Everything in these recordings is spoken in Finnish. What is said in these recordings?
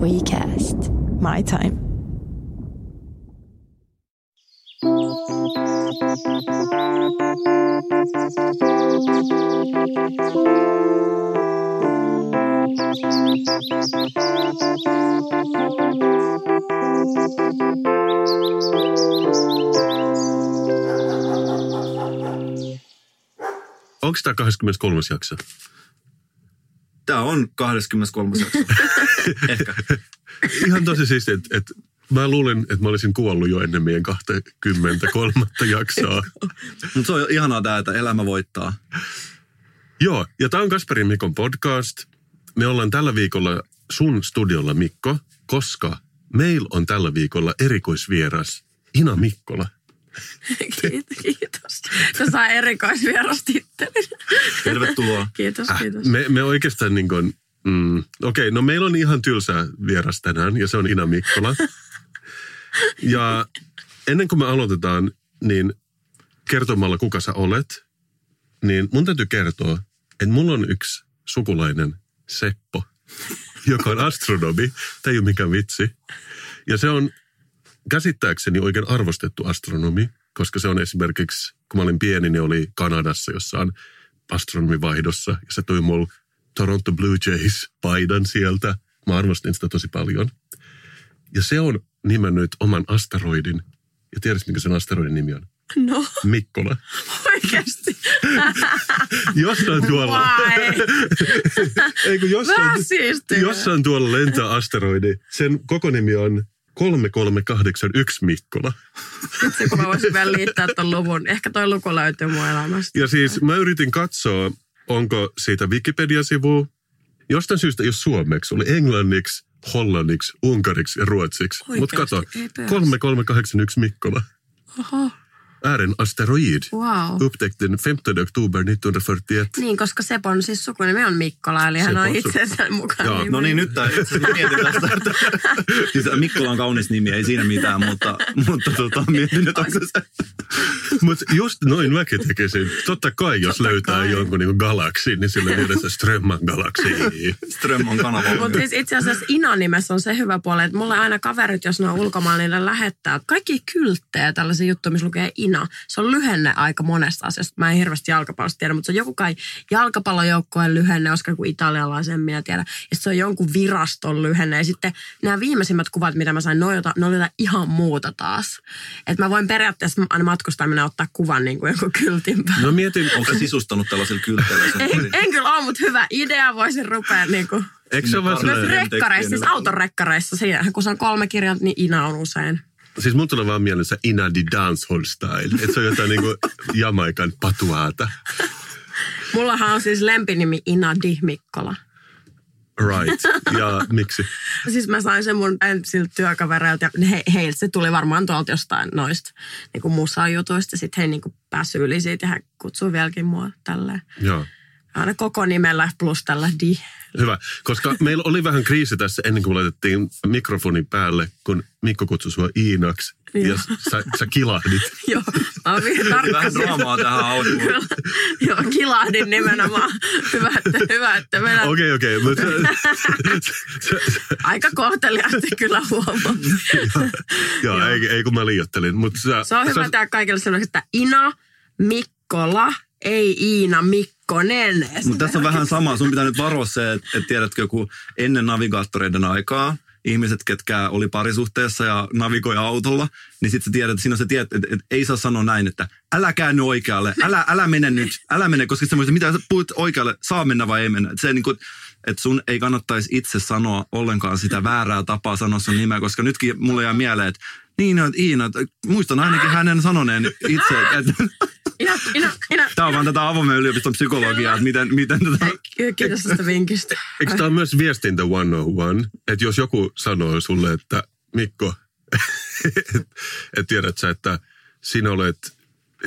WeCast. My time. Onko tämä 23. jakso? Tämä on 23. jakso. Ehkä. Ihan tosi siistiä, että, että mä luulin, että mä olisin kuollut jo ennen meidän 23. jaksoa. Mutta se on ihanaa tämä, että elämä voittaa. Joo, ja tämä on Kasperin Mikon podcast. Me ollaan tällä viikolla sun studiolla, Mikko, koska meillä on tällä viikolla erikoisvieras Ina Mikkola. Kiitos. Se saa erikoisvierastittelin. Tervetuloa. Kiitos, kiitos. Me, me oikeastaan niin kuin, mm, okei, okay, no meillä on ihan tylsä vieras tänään ja se on Ina Mikkola. ja ennen kuin me aloitetaan, niin kertomalla kuka sä olet, niin mun täytyy kertoa, että mulla on yksi sukulainen Seppo, joka on astronomi. Tämä ei ole mikään vitsi. Ja se on käsittääkseni oikein arvostettu astronomi, koska se on esimerkiksi, kun mä olin pieni, niin oli Kanadassa jossain astronomivaihdossa. Ja se toi mulle Toronto Blue Jays paidan sieltä. Mä arvostin sitä tosi paljon. Ja se on nimennyt oman asteroidin. Ja tiedätkö, mikä sen asteroidin nimi on? No, Mikkola. oikeasti. Jossain tuolla. Ei kun jossain, jossain tuolla lentää asteroidi. Sen koko nimi on 3381 Mikkola. Vitsi, kun mä voisin vielä liittää ton luvun. Ehkä toi luku löytyy mun elämästä. Ja siis mä yritin katsoa, onko siitä Wikipedia-sivua. Jostain syystä ei ole suomeksi, oli englanniksi, hollanniksi, unkariksi ja ruotsiksi. Mutta kato, Ei pääse. 3381 Mikkola. Oho, Är en asteroid. wow. Upptäckt den 15 oktober 1941. Niin, koska Sepon siis sukunimi on Mikkola, eli hän on su- itsensä mukaan. Joo, No niin, nyt tästä. että- Siis Mikkola on kaunis nimi, ei siinä mitään, mutta, mutta tota, mietin, että onko se se. Mutta just noin mäkin tekisin. Totta kai, jos Totta löytää kai. jonkun niin galaksin, niin sillä mielessä Strömman galaksi. Ström on kanava. Mutta siis itse asiassa Ina-nimessä on se hyvä puoli, että mulle aina kaverit, jos ne on ulkomailla, niille lähettää kaikki kylttejä, tällaisia juttuja, missä lukee Ina. Se on lyhenne aika monesta asiasta. Mä en hirveästi jalkapallosta tiedä, mutta se on joku kai jalkapallojoukkojen lyhenne, koska joku italialaisen minä tiedän. Ja se on jonkun viraston lyhenne. Ja sitten nämä viimeisimmät kuvat, mitä mä sain, ne oli jotain ihan muuta taas. Että mä voin periaatteessa aina matkustaa minä ottaa kuvan niin kuin joku kyltin päällä. No mietin, Onko sisustanut tällaisilla kylteillä sen En, en kyllä ole, mutta hyvä idea. Voisin rupea niin kuin eikö se ole Myös rekkareissa, siis tekstiä autorekkareissa, siinä, kun se on kolme kirjaa, niin Ina on usein. Siis mun tulee vaan mieleen se Ina di dancehall style. Että se on jotain niinku Jamaikan patuaata. Mullahan on siis lempinimi Ina Di Mikkola. Right. Ja miksi? Siis mä sain sen mun ensiltä työkavereilta ja he, heiltä se tuli varmaan tuolta jostain noista niin kuin musajutuista. Sitten he niin kuin päässyt yli siitä ja he kutsuu vieläkin mua tälleen. Joo. Aina koko nimellä plus tällä Di. Hyvä, koska meillä oli vähän kriisi tässä ennen kuin laitettiin mikrofonin päälle, kun Mikko kutsui sua Iinaksi ja Joo. sä, sä kilahdit. Joo, mä oon Vähän draamaa tähän alkuun. Joo, kilahdin nimenomaan. Hyvä, että, hyvä, että vedät Okei, okei, mutta aika kohteliaasti kyllä huomaa. joo, Joo. ei, ei kun mä liioittelin. Mutta sä, Se on hyvä sä, tehdä kaikille sellaiset, että Ina Mikkola, ei Iina Mikkonen. Mutta tässä on vähän sama. Sun pitää nyt varoa se, että, että tiedätkö, kun ennen navigaattoreiden aikaa ihmiset, ketkä oli parisuhteessa ja navigoi autolla, niin sitten sä tiedät, että siinä on se tiet, että, että ei saa sanoa näin, että älä käänny oikealle, älä, älä mene nyt, älä mene, koska semmoista, mitä sä puhut oikealle, saa mennä vai ei mennä. Että se niin kuin, että sun ei kannattaisi itse sanoa ollenkaan sitä väärää tapaa sanoa sun nimeä, koska nytkin mulle jää mieleen, että niin, no, Iina, että muistan ainakin hänen sanoneen itse, että Ina, Ina, Ina. tämä on vaan tätä avoimen yliopiston psykologiaa, että miten, miten tätä... Kiitos tästä vinkistä. eikö tämä ole myös viestintä 101, että jos joku sanoo sulle, että Mikko, että et tiedät sä, että sinä olet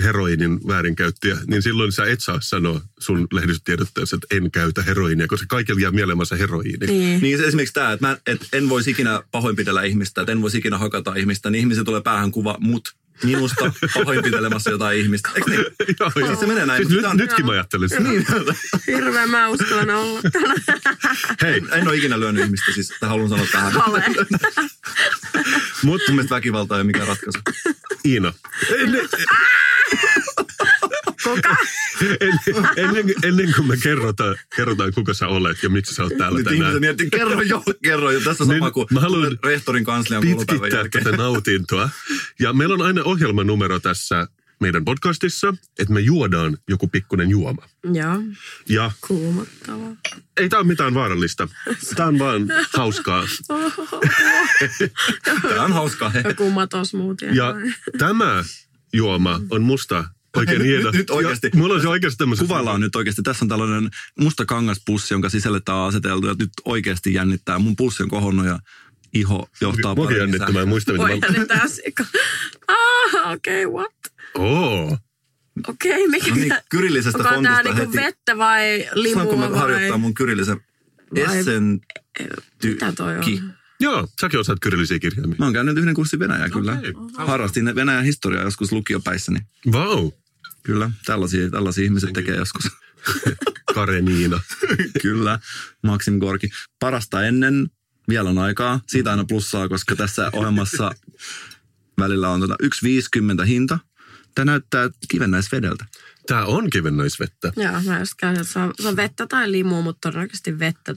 heroinin väärinkäyttäjä, niin silloin sä et saa sanoa sun lehdistötiedotteessa, että en käytä heroinia, koska kaikilla jää mielemassa heroiini. Niin. Niin se esimerkiksi tämä, että mä et en voisi ikinä pahoinpidellä ihmistä, että en voisi ikinä hakata ihmistä, niin ihmisillä tulee päähän kuva mut minusta pahoinpitelemässä jotain ihmistä. Eikö niin? Joo, joo. Siis se menee näin, Siis nyt, on- nytkin mä ajattelin sitä. Niin. Hirveän mä uskallan olla. Hei, en ole ikinä lyönyt ihmistä, siis haluan sanoa tähän. Mutta Mun mielestä väkivalta ei ole mikään ratkaisu. Iina, ennen, Kuka? ennen, ennen, ennen kuin me kerrotaan, kerrotaan, kuka sä olet ja miksi sä oot täällä Nyt tänään. miettii, kerro jo, kerro jo. Tässä on sama Niin, kuin mä haluan rehtorin kanslian pitkittää tätä nautintoa. Ja meillä on aina ohjelmanumero tässä meidän podcastissa, että me juodaan joku pikkunen juoma. Joo, Ja kuumottavaa. ei tämä ole mitään vaarallista. Tämä on vaan hauskaa. Tämä on hauskaa. Joku matosmoothie. Ja tämä juoma on musta oikein Nyt- hieno. nyt- nyt oikeasti. Ja Mulla on se oikeasti tämmöisessä... Kuvaillaan nyt oikeasti. Tässä on tällainen musta kangaspussi, jonka sisälle tämä on aseteltu. Ja nyt oikeasti jännittää. Mun pulssi on kohonnut ja iho johtaa pariin jännittää, mä en muista, mitä Voi mä... jännittää sika. Ah, okei, okay, what? Oo. Okei, okay, mikä No niin, tää- kyrillisestä Onko tää fontista niinku heti. vettä vai limua Saanko mä vai... harjoittaa mun kyrillisen essen... Mitä toi on? Joo, säkin osaat kyrillisiä kirjaimia. Mä oon käynyt yhden kurssin Venäjää kyllä. Okei. Harrastin Venäjän historiaa joskus lukiopäissäni. Vau, Kyllä, tällaisia, tällaisia ihmiset tekee joskus. Kareniina. Kyllä, Maxim Gorki. Parasta ennen, vielä on aikaa. Siitä aina plussaa, koska tässä ohjelmassa välillä on tota 1,50 hinta. Tämä näyttää kivennäisvedeltä. Tämä on kivennäisvettä. Joo, mä just käyn, että se on, se on vettä tai limua, mutta todennäköisesti vettä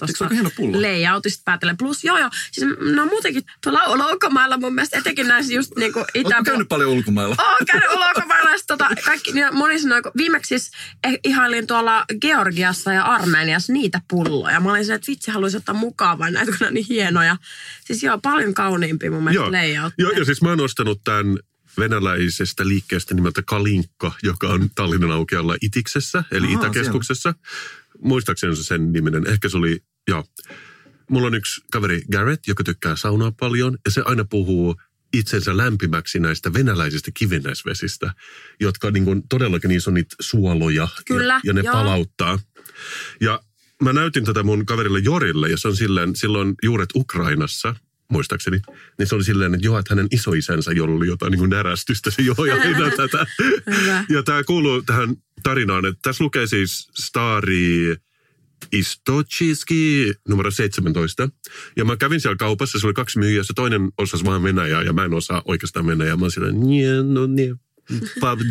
pullo? layoutista päätellen. Plus, joo joo, siis no muutenkin tuolla ulkomailla mun mielestä etenkin näissä just niinku Oletko itä... käynyt paljon ulkomailla? Oon käynyt ulkomailla sit tota, kaikki, niin moni sanoi, kun viimeksi siis eh, ihailin tuolla Georgiassa ja Armeniassa niitä pulloja. Mä olin se, että vitsi haluaisin ottaa mukaan vain näitä, kun on niin hienoja. Siis joo, paljon kauniimpi mun mielestä Joo. layout. Joo, ja siis mä oon ostanut tämän venäläisestä liikkeestä nimeltä Kalinkka, joka on Tallinnan aukealla Itiksessä, eli Ahaa, Itäkeskuksessa. Muistaakseni se sen niminen. Ehkä se oli, joo. Mulla on yksi kaveri Garrett, joka tykkää saunaa paljon, ja se aina puhuu itsensä lämpimäksi näistä venäläisistä kivennäisvesistä, jotka niin kuin, todellakin niissä on niitä suoloja Kyllä, ja, ja ne joo. palauttaa. Ja mä näytin tätä mun kaverille Jorille, ja se on silleen, silloin juuret Ukrainassa, muistaakseni, niin se oli silleen, että joo, että hänen isoisänsä, jolla oli jotain niin kuin närästystä, se joo, ja aina tätä. Ja tämä kuuluu tähän tarinaan, että tässä lukee siis Stari Istochiski numero 17. Ja mä kävin siellä kaupassa, se oli kaksi myyjää, se toinen osasi vaan venäjää ja mä en osaa oikeastaan venäjää. Mä olin silleen, nie, no nie,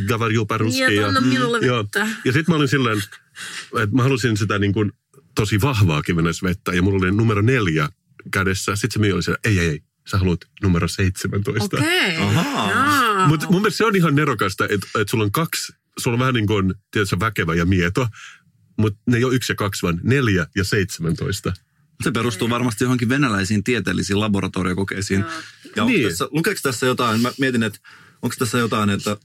gavarju paruski. Niin, anna minulle joo. vettä. Ja sitten mä olin silleen, että mä halusin sitä niin kuin tosi vahvaa kivennäisvettä ja mulla oli numero neljä kädessä. Sitten se myyjä oli silleen, ei, ei, ei, sä haluat numero 17. Okei. Jaa. Mutta mun mielestä se on ihan nerokasta, että, että sulla on kaksi, sulla on vähän niin kuin, tiedätkö, väkevä ja mieto, mutta ne ei ole yksi ja kaksi, vaan neljä ja seitsemäntoista. Se perustuu varmasti johonkin venäläisiin tieteellisiin laboratoriokokeisiin. Ja Niin. tässä, lukeeko tässä jotain, mä mietin, että onko tässä jotain, että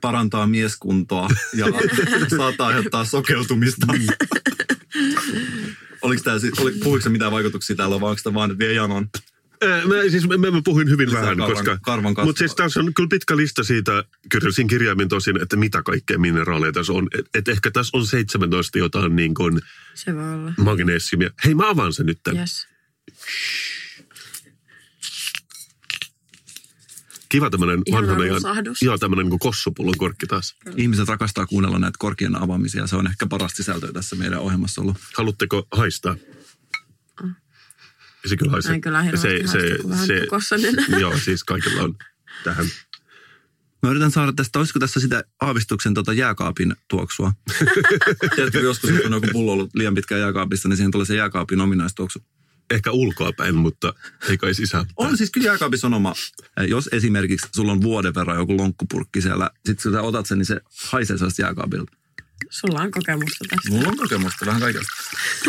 parantaa mieskuntoa ja saattaa aiheuttaa sokeutumista. Oliko tämä, siis- oli, puhuiko se mitään vaikutuksia täällä, vai onko tämä vaan, että vie janon? Ää, Mä, siis mä, mä puhuin hyvin Lisää vähän, karvan- koska... karvan. Mutta siis tässä on kyllä pitkä lista siitä, kirjallisin kirjaimin tosin, että mitä kaikkea mineraaleja tässä on. Että et ehkä tässä on 17 jotain niin kuin Se voi olla. magneesiumia. Hei, mä avaan sen nyt. Yes. Kiva tämmönen Ihana vanhanen ja, joo, tämmönen niin kossupullon korkki taas. Ihmiset rakastaa kuunnella näitä korkien avaamisia. Se on ehkä parasta sisältöä tässä meidän ohjelmassa ollut. Haluatteko haistaa? Se kyllä haisee. Ei kyllä hirveästi haista, kun vähän tukossanen. Joo, siis kaikilla on tähän. Mä yritän saada tästä, olisiko tässä sitä aavistuksen tota jääkaapin tuoksua. Tiedätkö, joskus kun on joku pullo ollut liian pitkään jääkaapissa, niin siihen tulee se jääkaapin ominaistuoksu. Ehkä ulkoapäin, mutta ei kai sisään. On siis kyllä jääkaapissa on oma. Jos esimerkiksi sulla on vuoden verran joku lonkkupurkki siellä, sit kun sä otat sen, niin se haisee sellaista jääkaapilta. Sulla on kokemusta tästä. Mulla on kokemusta vähän kaikesta.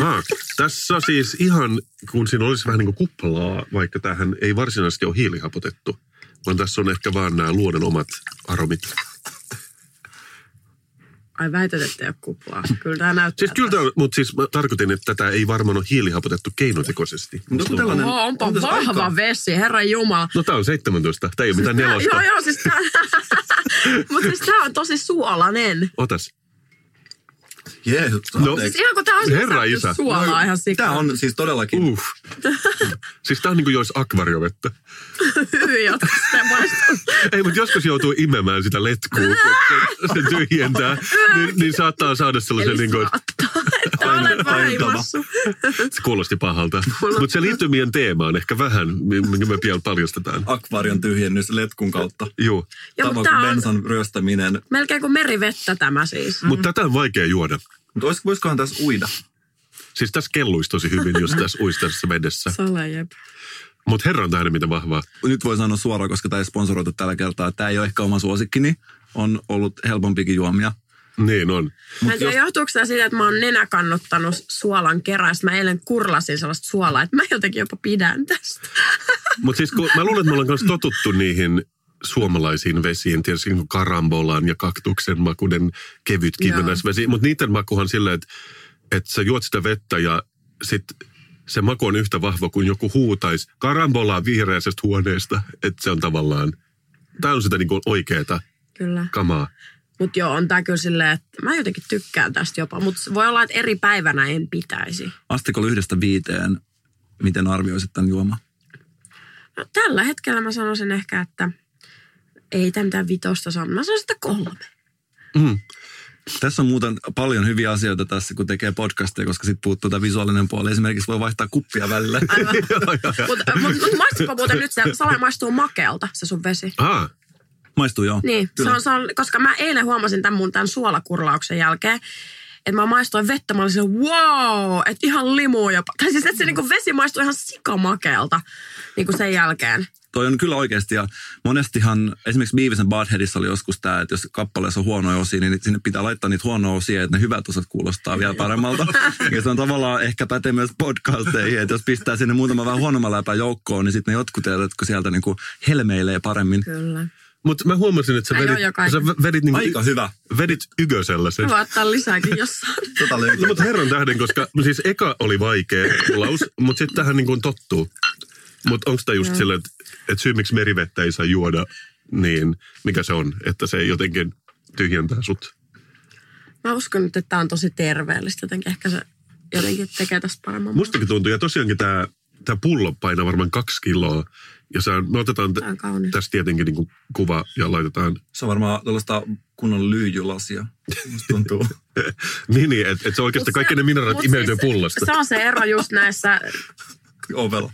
Ah, tässä siis ihan, kun siinä olisi vähän niin kuin kuplaa, vaikka tähän ei varsinaisesti ole hiilihapotettu, vaan tässä on ehkä vaan nämä luonnon omat aromit. Ai väität, että ei ole kuplaa. Kyllä tämä näyttää. Siis kyllä, tämä, mutta siis mä tarkoitin, että tätä ei varmaan ole hiilihapotettu keinotekoisesti. Mutta kun tällainen... Oho, onpa on vahva aikaa. vesi, herra Jumala. No tämä on 17, tämä ei ole mitään nelosta. Joo, joo, siis tää... Mutta siis tää on tosi suolainen. Otas. Jeesus, No. Siis ihan kun on Herra isä. suolaa ihan sikaa. Tämä on siis todellakin Uff. Siis tää on niin kuin jois akvariovettä. Hyvin jotkut. Ei, mutta joskus joutuu imemään sitä letkua, kun se, se tyhjentää, niin, niin saattaa saada sellaisen, Eli niin kuin, aina imassu. se kuulosti pahalta. Mutta se liittyy meidän teemaan ehkä vähän, minkä me pian paljastetaan. Akvaarion tyhjennys letkun kautta. Joo, Tämä on bensan ryöstäminen. melkein kuin merivettä tämä siis. mutta tätä on vaikea juoda. Mutta voisikohan tässä uida? Siis tässä kelluisi tosi hyvin, jos tässä uisi tässä vedessä. Jep. Mutta herran tähden mitä vahvaa. Nyt voi sanoa suoraan, koska tämä ei sponsoroitu tällä kertaa. Tämä ei ole ehkä oma suosikkini. On ollut helpompikin juomia. Niin on. Mä en tiedä, johtuuko tämä siitä, että mä oon nenäkannuttanut suolan kerran. Mä eilen kurlasin sellaista suolaa, että mä jotenkin jopa pidän tästä. Mutta siis kun, mä luulen, että me ollaan myös totuttu niihin suomalaisiin vesiin, tietysti niin karambolaan ja kaktuksen makuinen kevyt kivennäisvesi. Mutta niiden makuhan silleen, että, että sä juot sitä vettä ja sitten se maku on yhtä vahva kuin joku huutaisi karambolaa vihreäisestä huoneesta. Että se on tavallaan, tämä on sitä niin kuin oikeeta Kyllä. kamaa. Mutta joo, on tää kyllä silleen, että mä jotenkin tykkään tästä jopa. Mutta voi olla, että eri päivänä en pitäisi. Asteikolla yhdestä viiteen, miten arvioisit tämän juoma? No, tällä hetkellä mä sanoisin ehkä, että ei tämä mitään vitosta saa. Mä sanoisin, että kolme. Mm. Tässä on muuten paljon hyviä asioita tässä, kun tekee podcastia, koska sitten puuttuu tämä visuaalinen puoli. Esimerkiksi voi vaihtaa kuppia välillä. Mutta mut, mut maistuuko muuten nyt se, sale maistuu makealta, se sun vesi? Ah, Maistuu joo. Niin, se on, se on, koska mä eilen huomasin tämän mun tämän suolakurlauksen jälkeen, että mä maistoin vettä, mä olin silleen, wow, että ihan limuu jopa. Tai siis, että se niinku vesi maistuu ihan sikamakealta niinku sen jälkeen. Toi on kyllä oikeasti ja monestihan esimerkiksi Beavis and Buttheadissa oli joskus tämä, että jos kappaleessa on huonoja osia, niin sinne pitää laittaa niitä huonoja osia, että ne hyvät osat kuulostaa vielä paremmalta. ja se on tavallaan ehkä pätee myös podcasteihin, että jos pistää sinne muutama vähän huonomman läpän joukkoon, niin sitten ne jotkut jotka sieltä niinku helmeilee paremmin. Kyllä. Mutta mä huomasin, että sä vedit, sä vedit, niin Aika hyvä. vedit ygösellä sen. Mä ottaa lisääkin jossain. Tota No, löytyy. mutta herran tähden, koska no siis eka oli vaikea kuulaus, mutta sitten tähän niin kuin tottuu. Mutta onko tämä just silleen, että, että syy miksi merivettä ei saa juoda, niin mikä se on, että se jotenkin tyhjentää sut? Mä uskon nyt, että tämä on tosi terveellistä. Jotenkin ehkä se jotenkin tekee tästä paremman. Mustakin tuntuu, ja tosiaankin tämä tämä pullo painaa varmaan kaksi kiloa. Ja se on, me otetaan kaunis. tästä tietenkin niin kuin kuva ja laitetaan, Se on varmaan tällaista kunnon lyijylasia. Musta tuntuu. niin, niin että et se oikeasti Mut kaikki se- ne mineraalit imeytyy siis pullosta. Se on se ero just näissä, Ovella.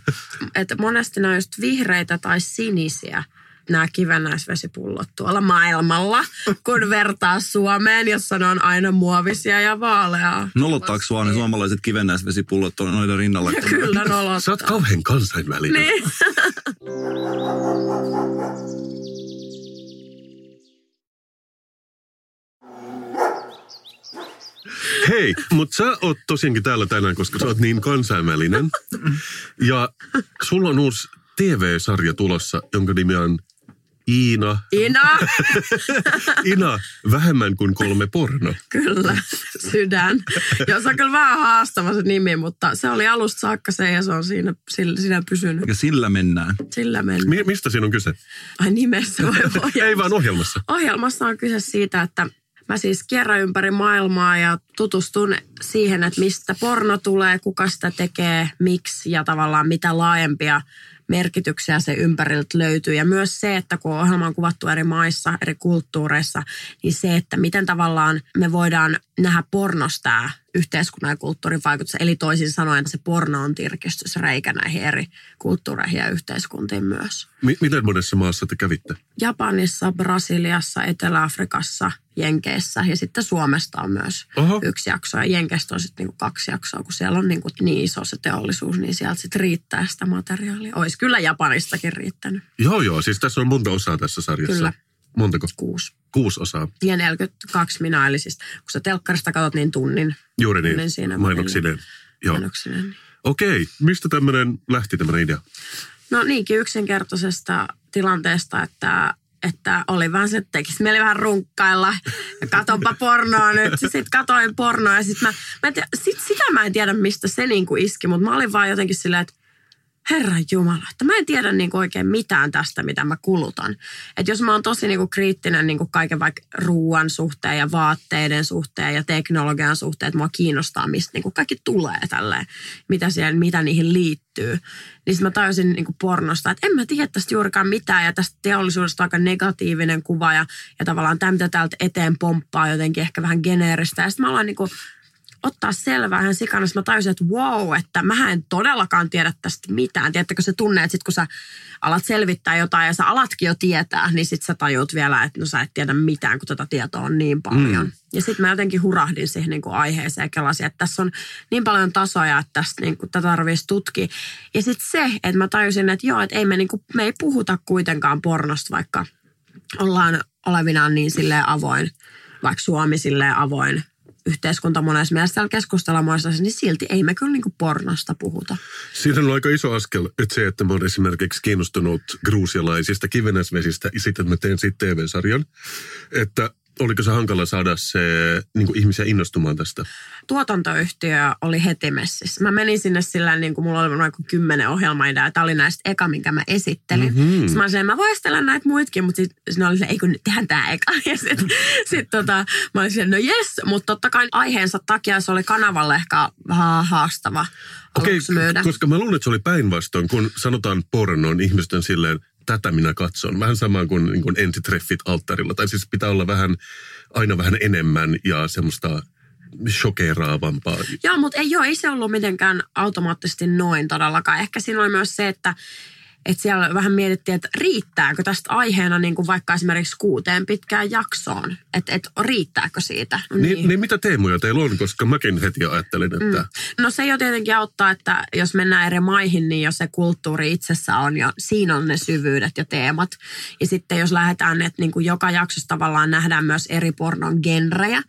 että monesti ne on just vihreitä tai sinisiä nämä kivennäisvesipullot tuolla maailmalla, kun vertaa Suomeen, jossa ne on aina muovisia ja vaaleaa. Nolottaako sua ne suomalaiset kivennäisvesipullot on noiden rinnalla? Kyllä nolottaa. Sä oot kauhean kansainvälinen. Niin. Hei, mutta sä oot tosiaankin täällä tänään, koska sä oot niin kansainvälinen. Ja sulla on uusi TV-sarja tulossa, jonka nimi on Iina. Ina, Ina, vähemmän kuin kolme porno. kyllä, sydän. Joo, se on kyllä vähän haastava se nimi, mutta se oli alusta saakka se ja se on siinä, sillä, siinä pysynyt. Ja sillä mennään. Sillä mennään. Mi- mistä siinä on kyse? Ai nimessä vai ohjelmassa? Ei vaan ohjelmassa. Ohjelmassa on kyse siitä, että mä siis kierrän ympäri maailmaa ja tutustun siihen, että mistä porno tulee, kuka sitä tekee, miksi ja tavallaan mitä laajempia merkityksiä se ympäriltä löytyy. Ja myös se, että kun ohjelma on kuvattu eri maissa, eri kulttuureissa, niin se, että miten tavallaan me voidaan nähdä pornosta tämä yhteiskunnan ja kulttuurin vaikutus. Eli toisin sanoen se porno on tirkistysreikä näihin eri kulttuureihin ja yhteiskuntiin myös. Mi- miten monessa maassa te kävitte? Japanissa, Brasiliassa, Etelä-Afrikassa, Jenkeissä ja sitten Suomesta on myös Oho. yksi jakso. Ja Jenkeistä on sitten niinku kaksi jaksoa, kun siellä on niinku niin iso se teollisuus, niin sieltä sitten riittää sitä materiaalia. Olisi kyllä Japanistakin riittänyt. Joo, joo, siis tässä on monta osaa tässä sarjassa. Kyllä. Montako? Kuusi. Kuusi osaa. Ja 42 minä, eli siis kun sä telkkarista katsot niin tunnin Juuri niin, Niin siinä mainoksineen. Joo. painoksinen. Okei, mistä tämmöinen lähti tämmöinen idea? No niinkin yksinkertaisesta tilanteesta, että, että oli vähän se, että tekisi mieli vähän runkkailla. Ja katonpa pornoa nyt. Sitten katoin pornoa ja sitten mä, mä tiedä, sit, sitä mä en tiedä, mistä se niinku iski, mutta mä olin vaan jotenkin silleen, että Herra Jumala, että mä en tiedä niin kuin oikein mitään tästä, mitä mä kulutan. Että jos mä oon tosi niin kuin kriittinen niin kuin kaiken vaikka ruoan suhteen ja vaatteiden suhteen ja teknologian suhteen, että mua kiinnostaa, mistä niin kuin kaikki tulee tälleen, mitä, siellä, mitä niihin liittyy. Niin sitten mä tajusin niin kuin pornosta, että en mä tiedä tästä juurikaan mitään ja tästä teollisuudesta on aika negatiivinen kuva ja, ja tavallaan tämä, mitä täältä eteen pomppaa jotenkin ehkä vähän geneeristä. Ja sitten mä aloin niin kuin ottaa selvää ihan sikana. Mä tajusin, että wow, että mä en todellakaan tiedä tästä mitään. Tiedättekö se tunne, että sit kun sä alat selvittää jotain ja sä alatkin jo tietää, niin sit sä tajut vielä, että no sä et tiedä mitään, kun tätä tietoa on niin paljon. Mm. Ja sitten mä jotenkin hurahdin siihen niin kuin aiheeseen ja kelasin, että tässä on niin paljon tasoja, että tästä niin kuin, tätä tarvitsisi tutkia. Ja sitten se, että mä tajusin, että joo, että ei me, niin kuin, me ei puhuta kuitenkaan pornosta, vaikka ollaan olevinaan niin silleen avoin, vaikka Suomi silleen avoin yhteiskunta monessa mielessä täällä keskustelemoissa, niin silti ei me kyllä niin pornosta puhuta. Siinä on aika iso askel, että se, että mä oon esimerkiksi kiinnostunut gruusialaisista kivenäsvesistä ja sitten mä teen siitä TV-sarjan, että oliko se hankala saada se niin kuin ihmisiä innostumaan tästä? Tuotantoyhtiö oli heti messissä. Mä menin sinne sillä niin kuin mulla oli noin kymmenen ohjelmaideaa. Tämä oli näistä eka, minkä mä esittelin. Mm-hmm. Sitten mä olin mä voin näitä muitakin, mutta sitten oli se, ei kun tehdään tämä eka. Ja sitten sit, tota, mä olin no jes, mutta totta kai aiheensa takia se oli kanavalle ehkä vähän haastava Okei, okay, koska mä luulen, että se oli päinvastoin, kun sanotaan pornon ihmisten silleen, tätä minä katson. Vähän samaan kuin, niin kuin ensitreffit alttarilla. Tai siis pitää olla vähän, aina vähän enemmän ja semmoista shokeraavampaa. Joo, mutta ei, joo, ei se ollut mitenkään automaattisesti noin todellakaan. Ehkä siinä oli myös se, että että siellä vähän mietittiin, että riittääkö tästä aiheena niin kuin vaikka esimerkiksi kuuteen pitkään jaksoon. Että et, riittääkö siitä. Niin, niin. niin mitä teemoja teillä on, koska mäkin heti ajattelin, että... Mm. No se jo tietenkin auttaa, että jos mennään eri maihin, niin jos se kulttuuri itsessä on ja siinä on ne syvyydet ja teemat. Ja sitten jos lähdetään, että niin kuin joka jaksossa tavallaan nähdään myös eri pornon genrejä.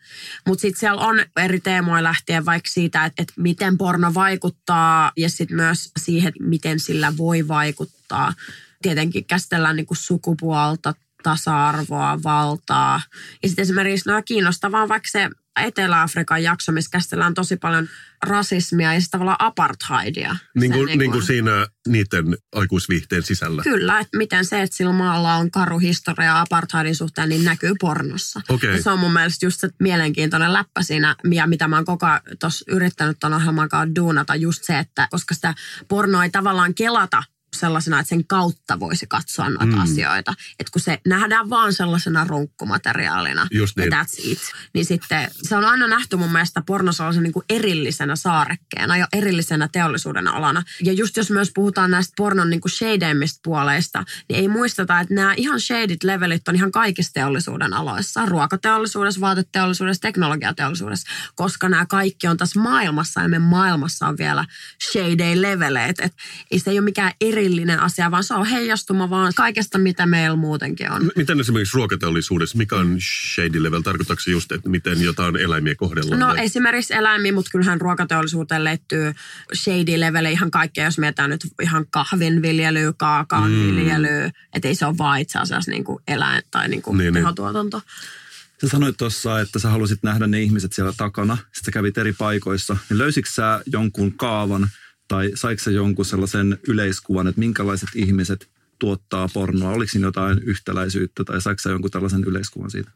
Mutta sitten siellä on eri teemoja lähtien vaikka siitä, että, että miten porno vaikuttaa ja sitten myös siihen, miten sillä voi vaikuttaa kohtaa. Tietenkin käsitellään niin kuin sukupuolta, tasa-arvoa, valtaa. Ja sitten esimerkiksi no, kiinnostavaa vaikka se Etelä-Afrikan jakso, missä käsitellään tosi paljon rasismia ja sitä tavallaan apartheidia. Niin kuin, niin, niin kuin siinä niiden aikuisviihteen sisällä. Kyllä, että miten se, että sillä maalla on karu historia apartheidin suhteen, niin näkyy pornossa. Okay. Ja se on mun mielestä just se mielenkiintoinen läppä siinä, ja mitä mä oon koko ajan yrittänyt tuon ohjelman kanssa duunata, just se, että koska sitä pornoa ei tavallaan kelata sellaisena, että sen kautta voisi katsoa noita mm. asioita. Että kun se nähdään vaan sellaisena runkkumateriaalina, Just niin. ja that's it. Niin sitten se on aina nähty mun mielestä porno sellaisen niin kuin erillisenä saarekkeena ja erillisenä teollisuuden alana. Ja just jos myös puhutaan näistä pornon niin kuin shadeimmista puoleista, niin ei muisteta, että nämä ihan shaded levelit on ihan kaikissa teollisuuden aloissa. Ruokateollisuudessa, vaateteollisuudessa, teknologiateollisuudessa, koska nämä kaikki on tässä maailmassa ja me maailmassa on vielä shaded leveleet. Että ei se ei ole mikään eri erillinen asia, vaan se on heijastuma vaan kaikesta, mitä meillä muutenkin on. Miten esimerkiksi ruokateollisuudessa, mikä on shady level? Tarkoittaako se just, että miten jotain eläimiä kohdellaan? No vai? esimerkiksi eläimiä, mutta kyllähän ruokateollisuuteen liittyy shady level ihan kaikkea, jos mietitään nyt ihan kahvinviljelyä, kaakaan mm. viljelyä, että ei se ole vaan itse asiassa niin kuin eläin tai niin kuin niin, tehotuotanto. Niin. Sä sanoit tuossa, että sä halusit nähdä ne ihmiset siellä takana. Sitten sä kävit eri paikoissa. Niin löysitkö sä jonkun kaavan, tai saiko se jonkun sellaisen yleiskuvan, että minkälaiset ihmiset tuottaa pornoa? Oliko siinä jotain yhtäläisyyttä tai saiko jonkun tällaisen yleiskuvan siitä?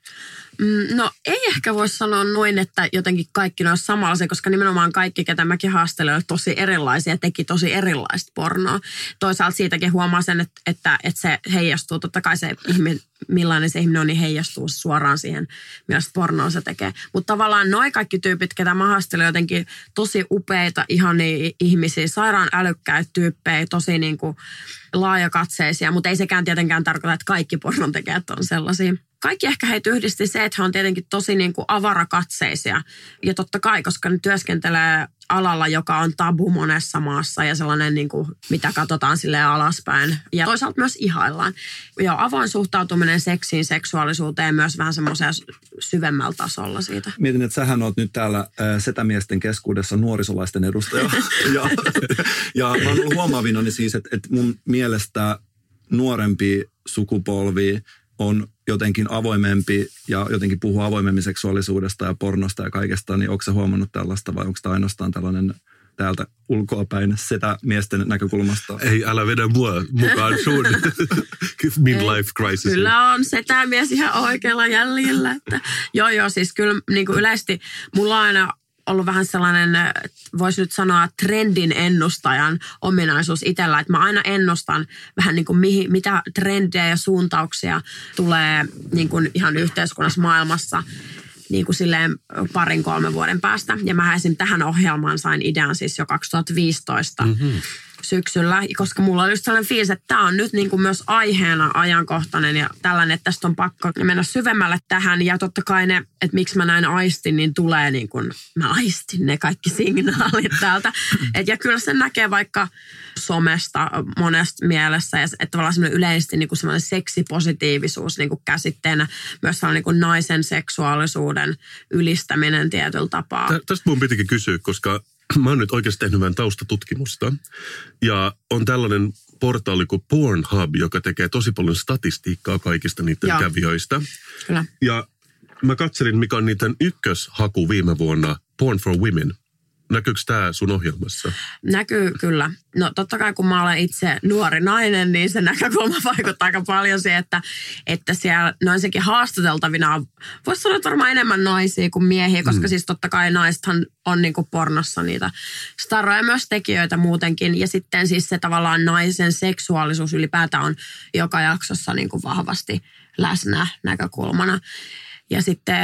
Mm, no ei ehkä voi sanoa noin, että jotenkin kaikki ne olisi samanlaisia, koska nimenomaan kaikki, ketä mäkin haastelen, tosi erilaisia teki tosi erilaista pornoa. Toisaalta siitäkin huomaa sen, että, että, että se heijastuu, totta kai se ihminen, millainen se ihminen on, niin heijastuu suoraan siihen, millaista pornoa se tekee. Mutta tavallaan noin kaikki tyypit, ketä mä haastelen, jotenkin tosi upeita, ihan ihmisiä, sairaan älykkäitä tyyppejä, tosi niin kuin laajakatseisia, mutta ei sekään tietenkään tarkoita, että kaikki pornontekijät on sellaisia kaikki ehkä heitä yhdisti se, että he on tietenkin tosi niin kuin avarakatseisia. Ja totta kai, koska ne työskentelee alalla, joka on tabu monessa maassa ja sellainen, niin kuin, mitä katsotaan sille alaspäin. Ja toisaalta myös ihaillaan. Ja avoin suhtautuminen seksiin, seksuaalisuuteen myös vähän semmoisella syvemmällä tasolla siitä. Mietin, että sähän oot nyt täällä äh, setämiesten keskuudessa nuorisolaisten edustaja. ja, ja mä oon ollut huomaavinani siis, että, että mun mielestä nuorempi sukupolvi on jotenkin avoimempi ja jotenkin puhuu avoimemmin seksuaalisuudesta ja pornosta ja kaikesta, niin onko se huomannut tällaista vai onko tämä ainoastaan tällainen täältä ulkoapäin sitä miesten näkökulmasta. Ei, älä vedä mua mukaan sun midlife crisis. Kyllä on setämies ihan oikealla jäljellä. Että, joo, joo, siis kyllä niin kuin yleisesti mulla on aina ollut vähän sellainen, voisi nyt sanoa, trendin ennustajan ominaisuus itsellä. Että mä aina ennustan vähän niin kuin mihin, mitä trendejä ja suuntauksia tulee niin kuin ihan yhteiskunnassa maailmassa niin kuin silleen parin kolmen vuoden päästä. Ja mä esim. tähän ohjelmaan sain idean siis jo 2015 mm-hmm. Syksyllä, koska mulla oli just sellainen fiilis, että tämä on nyt niin kuin myös aiheena ajankohtainen ja tällainen, että tästä on pakko mennä syvemmälle tähän. Ja totta kai ne, että miksi mä näin aistin, niin tulee niin kuin, mä aistin ne kaikki signaalit täältä. Et, ja kyllä se näkee vaikka somesta monesta mielessä, ja että tavallaan semmoinen yleisesti niin kuin semmoinen seksipositiivisuus niin kuin käsitteenä, myös sellainen niin kuin naisen seksuaalisuuden ylistäminen tietyllä tapaa. Tä, tästä mun pitikin kysyä, koska mä oon nyt oikeasti tehnyt vähän taustatutkimusta, ja on tällainen portaali kuin Pornhub, joka tekee tosi paljon statistiikkaa kaikista niiden Joo. kävijöistä. Kyllä. Ja mä katselin, mikä on niiden ykköshaku viime vuonna, Porn for Women. Näkyykö tämä sun ohjelmassa? Näkyy kyllä. No totta kai kun mä olen itse nuori nainen, niin se näkökulma vaikuttaa aika paljon siihen, että, että siellä noin sekin haastateltavina on, voisi sanoa että varmaan enemmän naisia kuin miehiä, koska mm. siis totta kai naisethan on niin kuin pornossa niitä staroja myös tekijöitä muutenkin. Ja sitten siis se tavallaan naisen seksuaalisuus ylipäätään on joka jaksossa niin kuin vahvasti läsnä näkökulmana. Ja sitten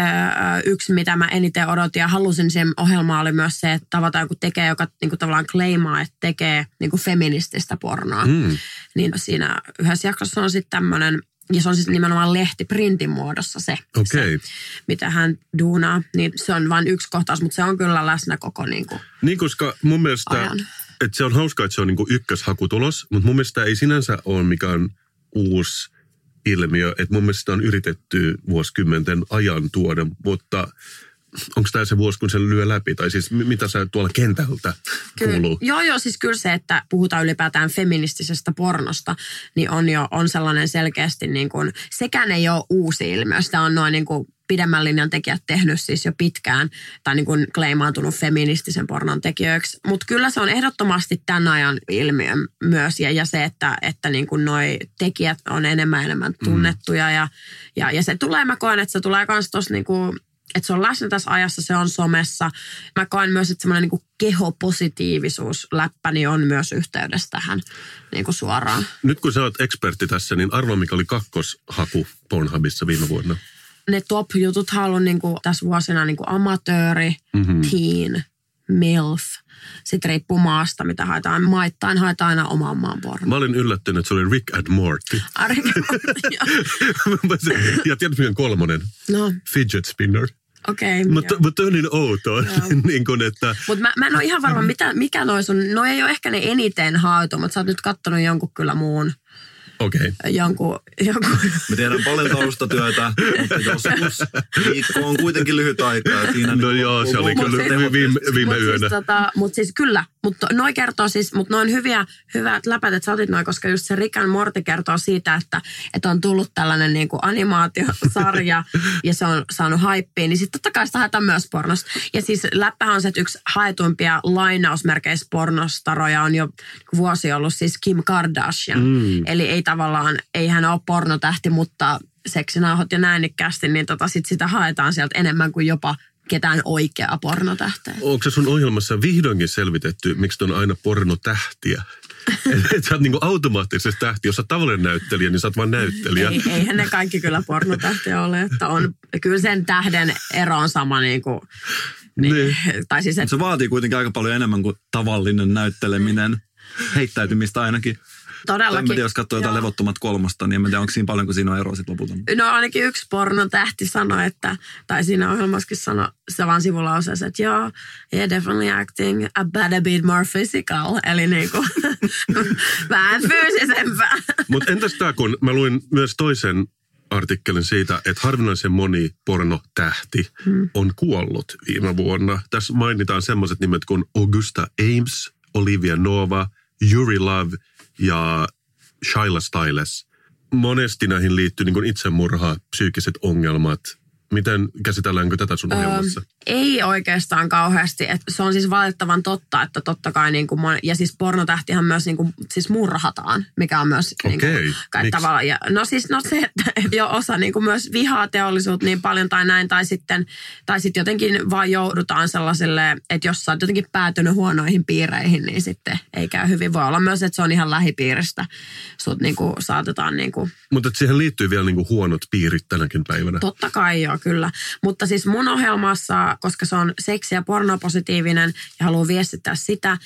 yksi, mitä mä eniten odotin ja halusin sen ohjelmaan oli myös se, että tavataan joku tekee, joka niin kuin tavallaan kleimaa, että tekee niin kuin feminististä pornoa. Mm. Niin siinä yhdessä jaksossa on sitten tämmöinen, ja se on siis nimenomaan lehti printin muodossa se, Okei. se, mitä hän duunaa. Niin se on vain yksi kohtaus, mutta se on kyllä läsnä koko niin kuin Niin, koska mun mielestä, ajan. että se on hauskaa, että se on niinku ykköshakutulos, mutta mun mielestä ei sinänsä ole mikään uusi ilmiö, että mun mielestä sitä on yritetty vuosikymmenten ajan tuoda, mutta onko tämä se vuosi, kun se lyö läpi? Tai siis mi- mitä sä tuolla kentältä kuuluu? Joo, joo, siis kyllä se, että puhutaan ylipäätään feministisestä pornosta, niin on jo on sellainen selkeästi niin kuin, sekään ei ole uusi ilmiö. Sitä on noin niin kuin pidemmän linjan tekijät tehnyt siis jo pitkään, tai niin kuin kleimaantunut feministisen pornon tekijöiksi. Mutta kyllä se on ehdottomasti tämän ajan ilmiö myös, ja, ja se, että, että niin kuin noi tekijät on enemmän enemmän tunnettuja, ja, ja, ja se tulee, mä koen, että se tulee myös tuossa niin kuin että se on läsnä tässä ajassa, se on somessa. Mä koen myös, että semmoinen niin kehopositiivisuus läppäni on myös yhteydessä tähän niin kuin suoraan. Nyt kun sä oot ekspertti tässä, niin arva mikä oli kakkoshaku Pornhubissa viime vuonna? Ne top-jutut on niin kuin tässä vuosina niin kuin amatööri, mm-hmm. teen, milf. Sitten riippuu maasta, mitä haetaan. Maittain haetaan aina oman maan porno. Mä olin yllättynyt, että se oli Rick and Morty. Ari- ja tiedät, mikä on kolmonen? no, Fidget spinner. Okei. Okay, Mutta, mutta on niin outoa, niin kuin, että Mutta mä, mä en ole ihan varma, mitä, mikä nois on. No ei ole ehkä ne eniten haetu, mutta sä oot nyt kattonut jonkun kyllä muun. okei. Okay. Jonkun, jonkun Me tehdään paljon taustatyötä, mutta joskus viikko on kuitenkin lyhyt aikaa. Siinä No niin joo, se oli kyllä tehot. viime, viime Mut yönä. Siis, tota, mutta siis kyllä, mutta noi kertoo siis, mutta noin hyviä, hyvät läpät, että sä otit noin, koska just se Rick and Morty kertoo siitä, että, että on tullut tällainen niin kuin animaatiosarja ja se on saanut hypeä, niin sitten totta kai sitä haetaan myös pornosta. Ja siis läppähän on se, että yksi haetuimpia lainausmerkeissä pornostaroja on jo vuosi ollut siis Kim Kardashian. Mm. Eli ei tavallaan, ei hän ole pornotähti, mutta seksinauhot ja näinnikkäästi, niin tota sit sitä haetaan sieltä enemmän kuin jopa ketään oikeaa pornotähteä. Onko se sun ohjelmassa vihdoinkin selvitetty, miksi on aina pornotähtiä? Että sä oot niinku automaattisesti tähti. Jos sä tavallinen näyttelijä, niin sä oot vaan näyttelijä. Ei, eihän ne kaikki kyllä pornotähtiä ole, että on, kyllä sen tähden ero on sama niin kuin, niin, Niin. tai siis, että se vaatii kuitenkin aika paljon enemmän kuin tavallinen näytteleminen. Heittäytymistä ainakin. Tai en todellakin. tiedä, jos katsoo jotain levottomat kolmosta, niin en mä tiedä, onko siinä paljon, kun siinä on eroa sitten lopulta. No ainakin yksi pornotähti sanoi, että, tai siinä ohjelmassakin sanoi, se vaan sivulauseessa, että joo, yeah, definitely acting a bit, a bit more physical, eli niin kuin, vähän fyysisempää. Mutta entäs tämä, kun mä luin myös toisen artikkelin siitä, että harvinaisen moni pornotähti hmm. on kuollut viime vuonna. Tässä mainitaan semmoiset nimet kuin Augusta Ames, Olivia Nova, Yuri Love ja Shyla Styles. Monesti näihin liittyy niin itsemurha, psyykkiset ongelmat, Miten käsitelläänkö tätä sun ohjelmassa? Ei oikeastaan kauheasti. Et se on siis valitettavan totta, että totta kai, niin kuin, ja siis pornotähtihän myös niin kuin, siis murhataan, mikä on myös niin Okei, kuin, kai tavallaan. Ja, no siis no se, että jo osa niin kuin myös vihaa teollisuutta niin paljon tai näin, tai sitten, tai sitten jotenkin vaan joudutaan sellaiselle, että jos sä oot jotenkin päätynyt huonoihin piireihin, niin sitten ei käy hyvin. Voi olla myös, että se on ihan lähipiiristä. Sut niin kuin, saatetaan niin kuin, Mutta siihen liittyy vielä niinku huonot piirit tänäkin päivänä. Totta kai joo, kyllä. Mutta siis mun ohjelmassa, koska se on seksi- ja pornopositiivinen ja haluaa viestittää sitä,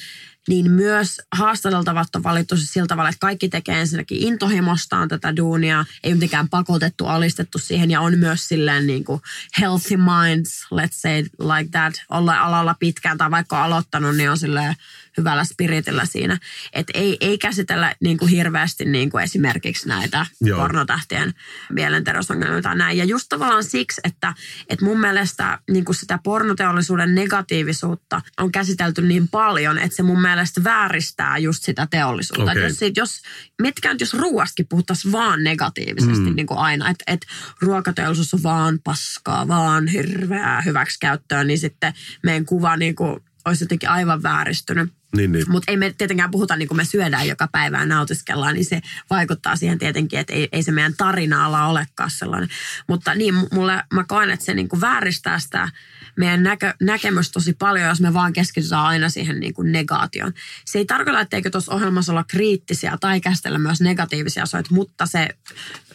niin myös haastateltavat on valittu siis sillä tavalla, että kaikki tekee ensinnäkin intohimostaan tätä duunia, ei mitenkään pakotettu, alistettu siihen ja on myös silleen niin kuin healthy minds, let's say like that, olla alalla pitkään tai vaikka aloittanut, niin on silleen hyvällä spiritillä siinä. Että ei, ei käsitellä niin kuin hirveästi niin kuin esimerkiksi näitä Joo. pornotähtien mielenterveysongelmia tai näin. Ja just tavallaan siksi, että, että mun mielestä niin kuin sitä pornoteollisuuden negatiivisuutta on käsitelty niin paljon, että se mun mielestä vääristää just sitä teollisuutta. Okay. Jos, sit, jos, mitkään nyt jos ruuastakin puhuttaisiin vaan negatiivisesti mm. niin kuin aina, että et ruokateollisuus on vaan paskaa, vaan hirveää hyväksikäyttöä, niin sitten meidän kuva niin kuin olisi jotenkin aivan vääristynyt. Niin, niin. Mutta ei me tietenkään puhuta niin kuin me syödään joka päivä ja nautiskellaan, niin se vaikuttaa siihen tietenkin, että ei, ei se meidän tarina-ala olekaan sellainen. Mutta niin, mulle, mä koen, että se niin kuin vääristää sitä meidän näkö, näkemys tosi paljon, jos me vaan keskitytään aina siihen niin kuin negaation. Se ei tarkoita, etteikö tuossa ohjelmassa olla kriittisiä tai käsitellä myös negatiivisia asioita, mutta se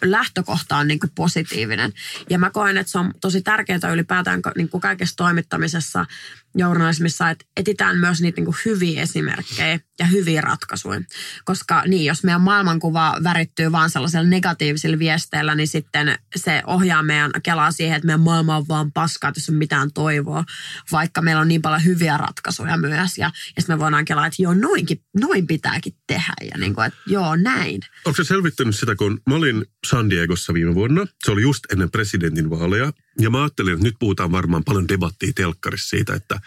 lähtökohta on niin kuin positiivinen. Ja mä koen, että se on tosi tärkeää ylipäätään niin kuin kaikessa toimittamisessa, journalismissa, että etitään myös niitä niin hyviä esimerkkejä ja hyviä ratkaisuja. Koska niin, jos meidän maailmankuva värittyy vaan sellaisella negatiivisilla viesteillä, niin sitten se ohjaa meidän kelaa siihen, että meidän maailma on vaan paskaa, jos on mitään toivoa, vaikka meillä on niin paljon hyviä ratkaisuja myös. Ja, ja sitten me voidaan kelaa, että joo, noinkin, noin pitääkin tehdä. Ja niin kuin, että joo, näin. Onko se selvittänyt sitä, kun mä olin San Diegossa viime vuonna, se oli just ennen presidentin vaaleja, ja mä ajattelin, että nyt puhutaan varmaan paljon debattia telkkarissa siitä, että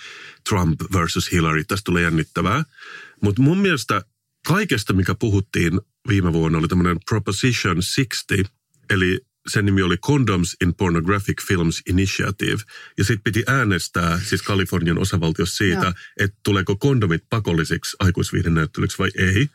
Trump versus Hillary, tästä tulee jännittävää. Mutta mun mielestä kaikesta, mikä puhuttiin viime vuonna, oli tämmöinen Proposition 60, eli sen nimi oli Condoms in Pornographic Films Initiative. Ja sitten piti äänestää siis Kalifornian osavaltiossa siitä, Joo. että tuleeko kondomit pakollisiksi aikuisviihdenäyttelyksi vai ei.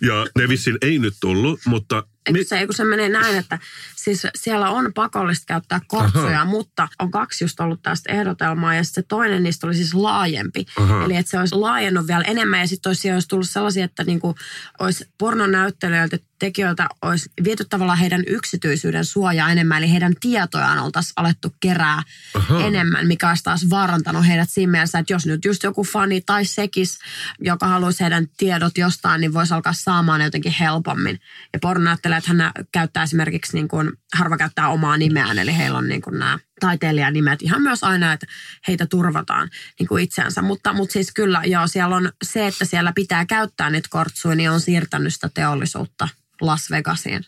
Ja ne vissiin ei nyt tullut, mutta Eikö se, eikö se menee näin, että siis siellä on pakollista käyttää kortsuja, Aha. mutta on kaksi just ollut tästä ehdotelmaa ja se toinen niistä oli siis laajempi. Aha. Eli että se olisi laajennut vielä enemmän ja sitten olisi, olisi tullut sellaisia, että niinku olisi pornonäyttelijöiltä tekijöiltä olisi viety tavallaan heidän yksityisyyden suojaa enemmän, eli heidän tietojaan oltaisiin alettu kerää Aha. enemmän, mikä olisi taas vaarantanut heidät siinä mielessä, että jos nyt just joku fani tai sekis, joka haluaisi heidän tiedot jostain, niin voisi alkaa saamaan jotenkin helpommin. Ja pornonäyttelijät hän käyttää esimerkiksi, niin kuin, harva käyttää omaa nimeään, eli heillä on niin kuin nämä taiteilijanimet ihan myös aina, että heitä turvataan niin kuin itseänsä. Mutta, mutta siis kyllä, joo, siellä on se, että siellä pitää käyttää niitä kortsuja, niin on siirtänyt sitä teollisuutta Las Vegasiin.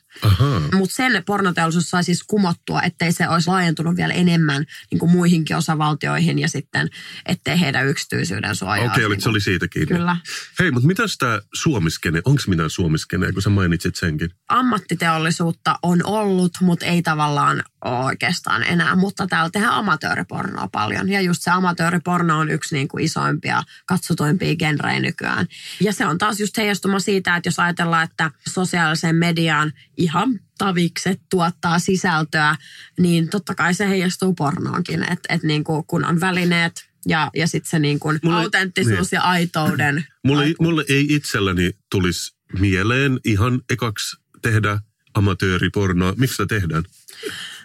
Mutta sen pornoteollisuus sai siis kumottua, ettei se olisi laajentunut vielä enemmän niin kuin muihinkin osavaltioihin ja sitten, ettei heidän yksityisyyden suojaa. Okei, okay, olisi se niin oli siitä kiinni. Kyllä. Hei, mutta mitä tämä suomiskene, onko mitään suomiskene, kun sä mainitsit senkin? ammattiteollisuutta on ollut, mutta ei tavallaan ole oikeastaan enää. Mutta täällä tehdään amatööripornoa paljon. Ja just se amatööriporno on yksi niin kuin isoimpia, katsotuimpia genrejä nykyään. Ja se on taas just heijastuma siitä, että jos ajatellaan, että sosiaalisen mediaan ihan tavikset tuottaa sisältöä, niin totta kai se heijastuu pornoonkin. Että et niin kuin, kun on välineet ja, ja sitten se niin kuin Mulle- autenttisuus niin. ja aitouden. Mulle, mulle ei itselläni tulisi mieleen ihan ekaksi tehdä amatööripornoa. Miksi sitä tehdään?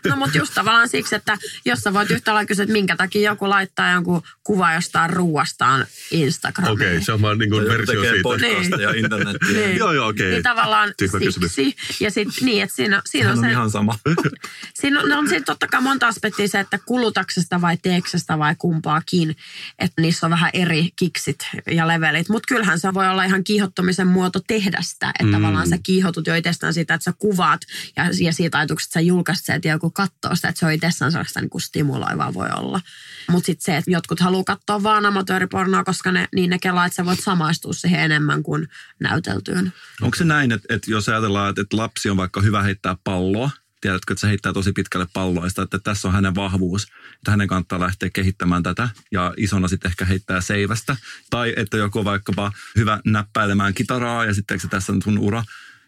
No mutta just tavallaan siksi, että jos sä voit yhtä lailla kysyä, että minkä takia joku laittaa jonkun kuva jostain ruuastaan Instagramiin. Okei, okay, se on vaan niin kuin versio tekee siitä. podcasteja internettiin. Niin. Joo, joo, okei. Niin tavallaan Tyhmä kysymys. siksi. Ja sitten niin, että siinä, siinä on on se... ihan sama. Siinä on, no on siinä totta kai monta aspektia se, että kulutaksesta vai teeksestä vai kumpaakin. Että niissä on vähän eri kiksit ja levelit. Mutta kyllähän se voi olla ihan kiihottumisen muoto tehdä sitä. Että mm. tavallaan sä kiihotut jo itsestään siitä, että sä kuvaat ja, ja siitä ajatuksesta, että sä julkaiset se, että joku katsoo sitä. Että se on itsessään sellaista niin kuin stimuloivaa voi olla. Mutta sitten se, että jotkut haluaa katsoa vaan amatööripornoa, koska ne, niin ne kelaa, että sä voit samaistua siihen enemmän kuin näyteltyyn. Onko se näin, että, että jos ajatellaan, että, lapsi on vaikka hyvä heittää palloa, tiedätkö, että se heittää tosi pitkälle palloista, että tässä on hänen vahvuus, että hänen kannattaa lähteä kehittämään tätä ja isona sitten ehkä heittää seivästä. Tai että joku vaikkapa hyvä näppäilemään kitaraa ja sitten se tässä on sun ura,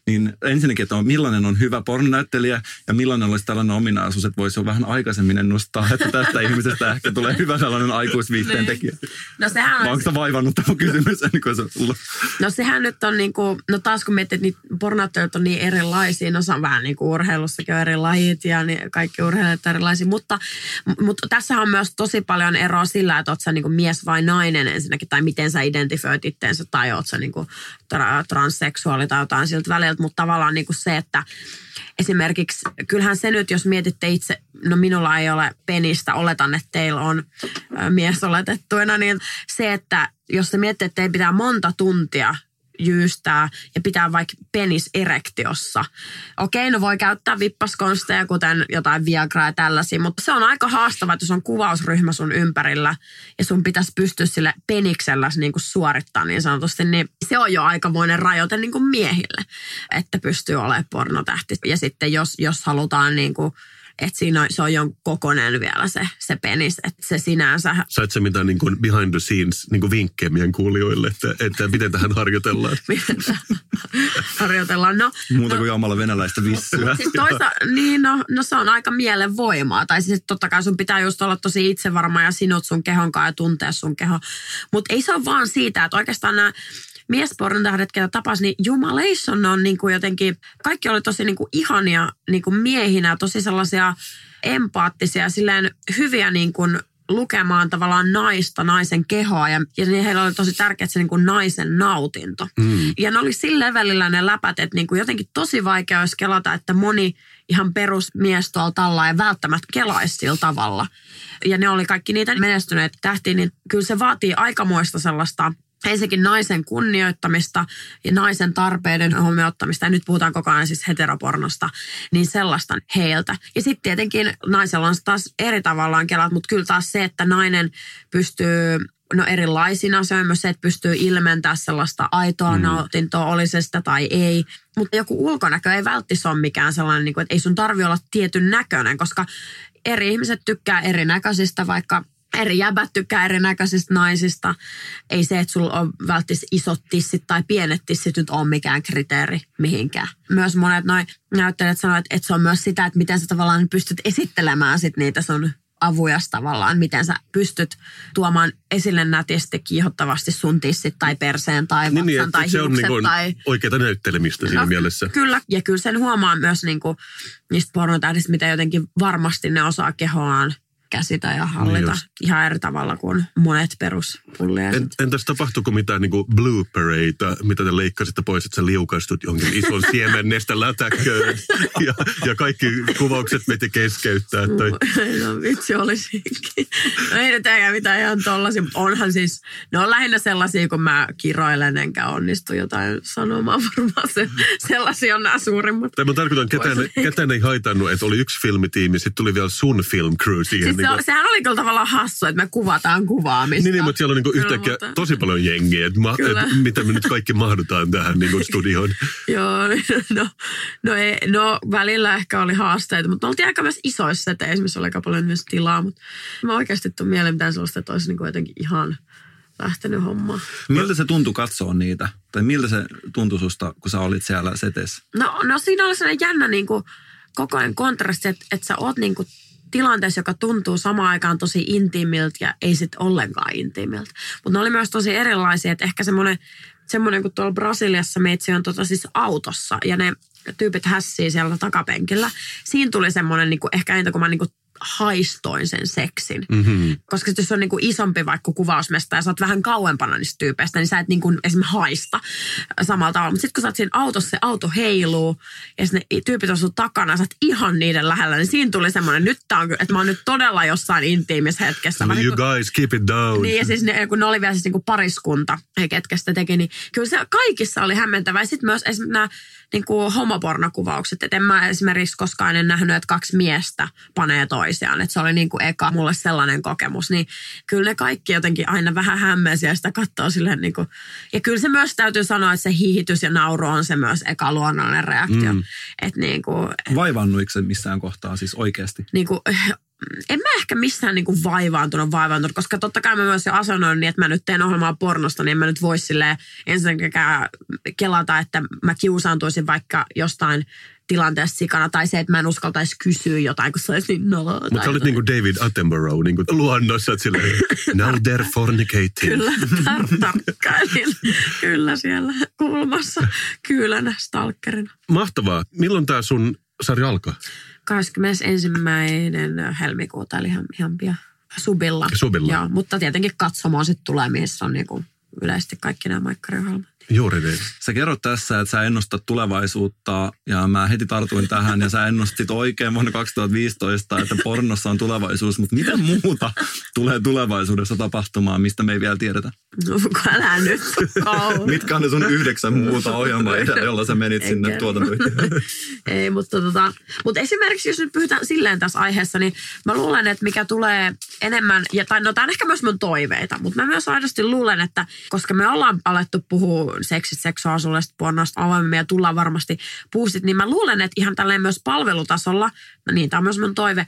niin ensinnäkin, että on, millainen on hyvä pornonäyttelijä ja millainen olisi tällainen ominaisuus, että voisi jo vähän aikaisemmin ennustaa, että tästä ihmisestä ehkä tulee hyvä sellainen aikuisviihteen Niin. tekijä. No sehän on, onko vaivannut tämä kysymys ennen kuin se on ollut? no sehän nyt on niinku, no taas kun miettii, että niitä pornottelut on niin erilaisia, no se on vähän niin kuin urheilussakin on eri lajit ja niin kaikki urheilijat erilaisia, mutta, mutta tässä on myös tosi paljon eroa sillä, että oot sä niinku mies vai nainen ensinnäkin, tai miten sä identifioit itteensä, tai oot sä niinku tra- transseksuaali tai jotain siltä väliltä, mutta tavallaan niinku se, että esimerkiksi, kyllähän se nyt, jos mietitte itse, no minulla ei ole penistä, oletan, että teillä on mies oletettuina, niin se, että jos se miettii, että teidän pitää monta tuntia jyystää ja pitää vaikka penis erektiossa. Okei, no voi käyttää vippaskonsteja, kuten jotain Viagraa ja tällaisia, mutta se on aika haastavaa, että jos on kuvausryhmä sun ympärillä ja sun pitäisi pystyä sille peniksellä niin kuin niin sanotusti, niin se on jo aikamoinen rajoite niin kuin miehille, että pystyy olemaan pornotähti. Ja sitten jos, jos halutaan niin kuin että siinä on, se on jonkun kokonen vielä se, se penis, että se sinänsä Sait sä mitään niin kuin behind the scenes niin kuin vinkkejä meidän kuulijoille, että, että miten tähän harjoitellaan? harjoitellaan. No, Muuta no, kuin juomalla venäläistä vissyä. Siis toisa, niin no, no, se on aika mielenvoimaa. Tai siis totta kai sun pitää just olla tosi itsevarma ja sinut sun kehon kanssa ja tuntea sun keho. Mutta ei se ole vaan siitä, että oikeastaan nämä miespornotähdet, ketä tapas, niin jumalation on niin kuin jotenkin, kaikki oli tosi niin kuin ihania niin kuin miehinä, tosi sellaisia empaattisia, silleen hyviä niin kuin lukemaan tavallaan naista, naisen kehoa ja, ja niin heillä oli tosi tärkeää se niin kuin naisen nautinto. Mm. Ja ne oli sillä levelillä ne läpät, että niin kuin jotenkin tosi vaikea olisi kelata, että moni ihan perusmies tuolla talla ja välttämättä kelaisi sillä tavalla. Ja ne oli kaikki niitä menestyneitä tähtiä, niin kyllä se vaatii aikamoista sellaista ensinnäkin naisen kunnioittamista ja naisen tarpeiden huomioottamista, ja nyt puhutaan koko ajan siis heteropornosta, niin sellaista heiltä. Ja sitten tietenkin naisella on taas eri tavallaan kelat, mutta kyllä taas se, että nainen pystyy no erilaisina. Se on myös se, että pystyy ilmentämään sellaista aitoa mm. nautintoa, oli se sitä tai ei. Mutta joku ulkonäkö ei välttis ole mikään sellainen, niin että ei sun tarvi olla tietyn näköinen, koska eri ihmiset tykkää erinäköisistä, vaikka eri jäbät tykkää erinäköisistä naisista. Ei se, että sulla on välttis isot tissit tai pienet tissit nyt ole mikään kriteeri mihinkään. Myös monet noin näyttelijät sanoo, että, se on myös sitä, että miten sä tavallaan pystyt esittelemään sit niitä sun avujas tavallaan, miten sä pystyt tuomaan esille nätisti, kiihottavasti sun tissit tai perseen tai vatsan Niin, niin, tai se on hiukset niin kuin tai... oikeata näyttelemistä siinä No, mielessä. Kyllä, ja kyllä sen huomaa myös niin kuin, niistä pornotähdistä, mitä jotenkin varmasti ne osaa kehoaan käsitä ja hallita Niin ihan eri tavalla kuin monet peruspullia. En, entäs tapahtuuko mitään niin kuin bloopereita, mitä te leikkasitte pois, että sä liukastut jonkin ison siemennestä lätäkköön ja, ja kaikki kuvaukset meti keskeyttää. Tai, No vitsi olisikin. No ei nyt eikä mitään ihan tollasia. Onhan siis, ne on lähinnä sellaisia, kun mä kiroilen enkä onnistu jotain sanomaan varmaan. Se, sellaisia on nämä suurimmat. tai mä tarkoitan, ketään, ketään ei haitannut, että oli yksi filmitiimi, sitten tuli vielä sun film crew siihen. Siis niin se, kuin- sehän oli kyllä tavallaan hassu, että me kuvataan kuvaamista. Niin, niin, mutta siellä on niin Kyllä, yhtäkkiä mutta- tosi paljon jengiä, että, ma, että mitä me nyt kaikki mahdutaan tähän niin studioon. Joo, niin no, no, ei, no välillä ehkä oli haasteita, mutta me oltiin aika myös isoissa seteissä, missä oli aika paljon myös tilaa, mutta mä oikeasti tuu mieleen mitään sellaista, että olisi niin kuin jotenkin ihan lähtenyt hommaan. Miltä se tuntui katsoa niitä? Tai miltä se tuntui susta, kun sä olit siellä setessä? No, no siinä oli sellainen jännä niin kuin, koko ajan kontrasti, että, että sä oot niin kuin, tilanteessa, joka tuntuu samaan aikaan tosi intiimiltä ja ei sitten ollenkaan intiimiltä. Mutta ne oli myös tosi erilaisia, että ehkä semmoinen, semmoinen kun tuolla Brasiliassa meitsi on tota siis autossa ja ne tyypit hässii siellä takapenkillä. Siinä tuli semmoinen niin kuin, ehkä entä kun mä niin kuin, haistoin sen seksin. Mm-hmm. Koska jos on niin kuin isompi vaikka kuvausmesta ja sä oot vähän kauempana niistä tyypeistä, niin sä et niin kuin esimerkiksi haista samalla tavalla. Mutta sitten kun sä oot siinä autossa, se auto heiluu ja ne tyypit on sun takana ja sä oot ihan niiden lähellä, niin siinä tuli semmoinen, nyt tää on, että mä oon nyt todella jossain intiimissä hetkessä. You niin kuin- guys, keep it down. niin ja siis ne, kun ne oli vielä siis niinku pariskunta, he ketkä sitä teki, niin kyllä se kaikissa oli hämmentävää. Ja sitten myös esimerkiksi nämä niinku homopornokuvaukset. Että en mä esimerkiksi koskaan en nähnyt, että kaksi miestä panee toisiaan. Että se oli niin kuin eka mulle sellainen kokemus. Niin kyllä ne kaikki jotenkin aina vähän hämmensi ja sitä katsoo silleen niin kuin, ja kyllä se myös täytyy sanoa, että se hihitys ja nauru on se myös eka luonnollinen reaktio. Mm. Että niin kuin, Vaivannuiko se missään kohtaa siis oikeasti? niin kuin, en mä ehkä missään niin kuin vaivaantunut, vaivaantunut, koska totta kai mä myös jo asennoin niin, että mä nyt teen ohjelmaa pornosta, niin en mä nyt voi silleen ensinnäkään kelata, että mä kiusaantuisin vaikka jostain tilanteessa sikana, tai se, että mä en uskaltaisi kysyä jotain, kun se olisi niin noloa. Mutta sä olit niin kuin David Attenborough niin kuin luonnossa, että silleen, now they're fornicating. Kyllä, tar- tarkkailin. Kyllä siellä kulmassa kyylänä stalkerina. Mahtavaa. Milloin tämä sun sarja alkaa? 21. helmikuuta, eli ihan, ihan pian. Subilla. Subilla. Joo, mutta tietenkin katsomaan sitten tulee, missä on niinku yleisesti kaikki nämä maikkariohjelmat. Juuri niin. Sä kerrot tässä, että sä ennustat tulevaisuutta ja mä heti tartuin tähän ja sä ennustit oikein vuonna 2015, että pornossa on tulevaisuus, mutta mitä muuta tulee tulevaisuudessa tapahtumaan, mistä me ei vielä tiedetä? No, älä nyt. Mitkä on ne sun yhdeksän muuta ohjelmaa, jolla sä menit En sinne tuotantoyhtiöön? Ei, mutta, tota, mutta esimerkiksi jos nyt pyhytään silleen tässä aiheessa, niin mä luulen, että mikä tulee enemmän, ja, tai no tämä on ehkä myös mun toiveita, mutta mä myös aidosti luulen, että koska me ollaan alettu puhua seksistä, seksuaalisuudesta, pornosta avoimemmin ja tullaan varmasti puustit, niin mä luulen, että ihan tälleen myös palvelutasolla, no niin, tämä on myös mun toive,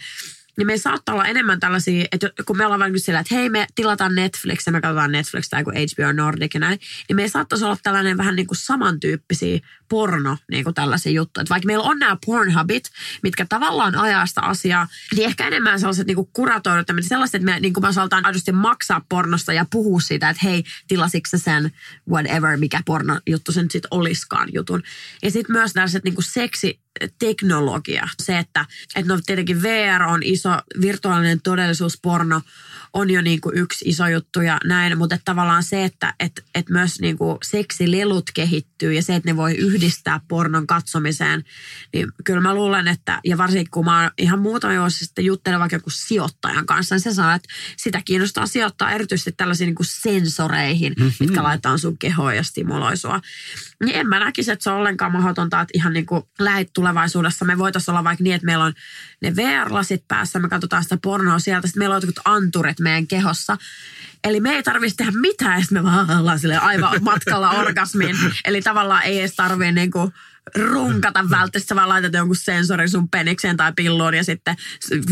niin me saattaa olla enemmän tällaisia, että kun me ollaan vaikka sillä, että hei me tilataan Netflix ja me katsotaan Netflix tai kuin HBO Nordic ja näin, niin me saattaisi olla tällainen vähän niin kuin samantyyppisiä porno niin kuin tällaisia juttuja. Että vaikka meillä on nämä Pornhubit, mitkä tavallaan ajaa sitä asiaa, niin ehkä enemmän sellaiset niin kuin kuratoidut, sellaiset, että me niin kuin me osaltaan aidosti maksaa pornosta ja puhua siitä, että hei, tilasitko sen whatever, mikä porno juttu se nyt sitten olisikaan jutun. Ja sitten myös tällaiset niin kuin seksi teknologia. Se, että, että no tietenkin VR on iso, virtuaalinen todellisuus, porno on jo niin kuin yksi iso juttu ja näin, mutta että tavallaan se, että että että myös niin kuin seksilelut kehittyy ja se, että ne voi yhdistää pornon katsomiseen, niin kyllä mä luulen, että ja varsinkin kun mä oon ihan muutama vuosi sitten juttelen vaikka joku sijoittajan kanssa, niin se sanoo, että sitä kiinnostaa sijoittaa erityisesti tällaisiin niin kuin sensoreihin, mm-hmm. mitkä laitetaan sun kehoon ja stimuloi sua. Niin en mä näkisi, että se on ollenkaan mahdotonta, että ihan niin kuin lähitulevaisuudessa me voitaisiin olla vaikka niin, että meillä on ne VR-lasit päässä, me katsotaan sitä pornoa sieltä, sitten meillä on jotkut anturit meidän kehossa. Eli me ei tarvitsisi tehdä mitään, sitten me vaan ollaan aivan matkalla orgasmiin. Eli tavallaan ei edes tarvitse niin kuin runkata välttämättä, vaan laitat jonkun sensorin sun penikseen tai pilluun ja sitten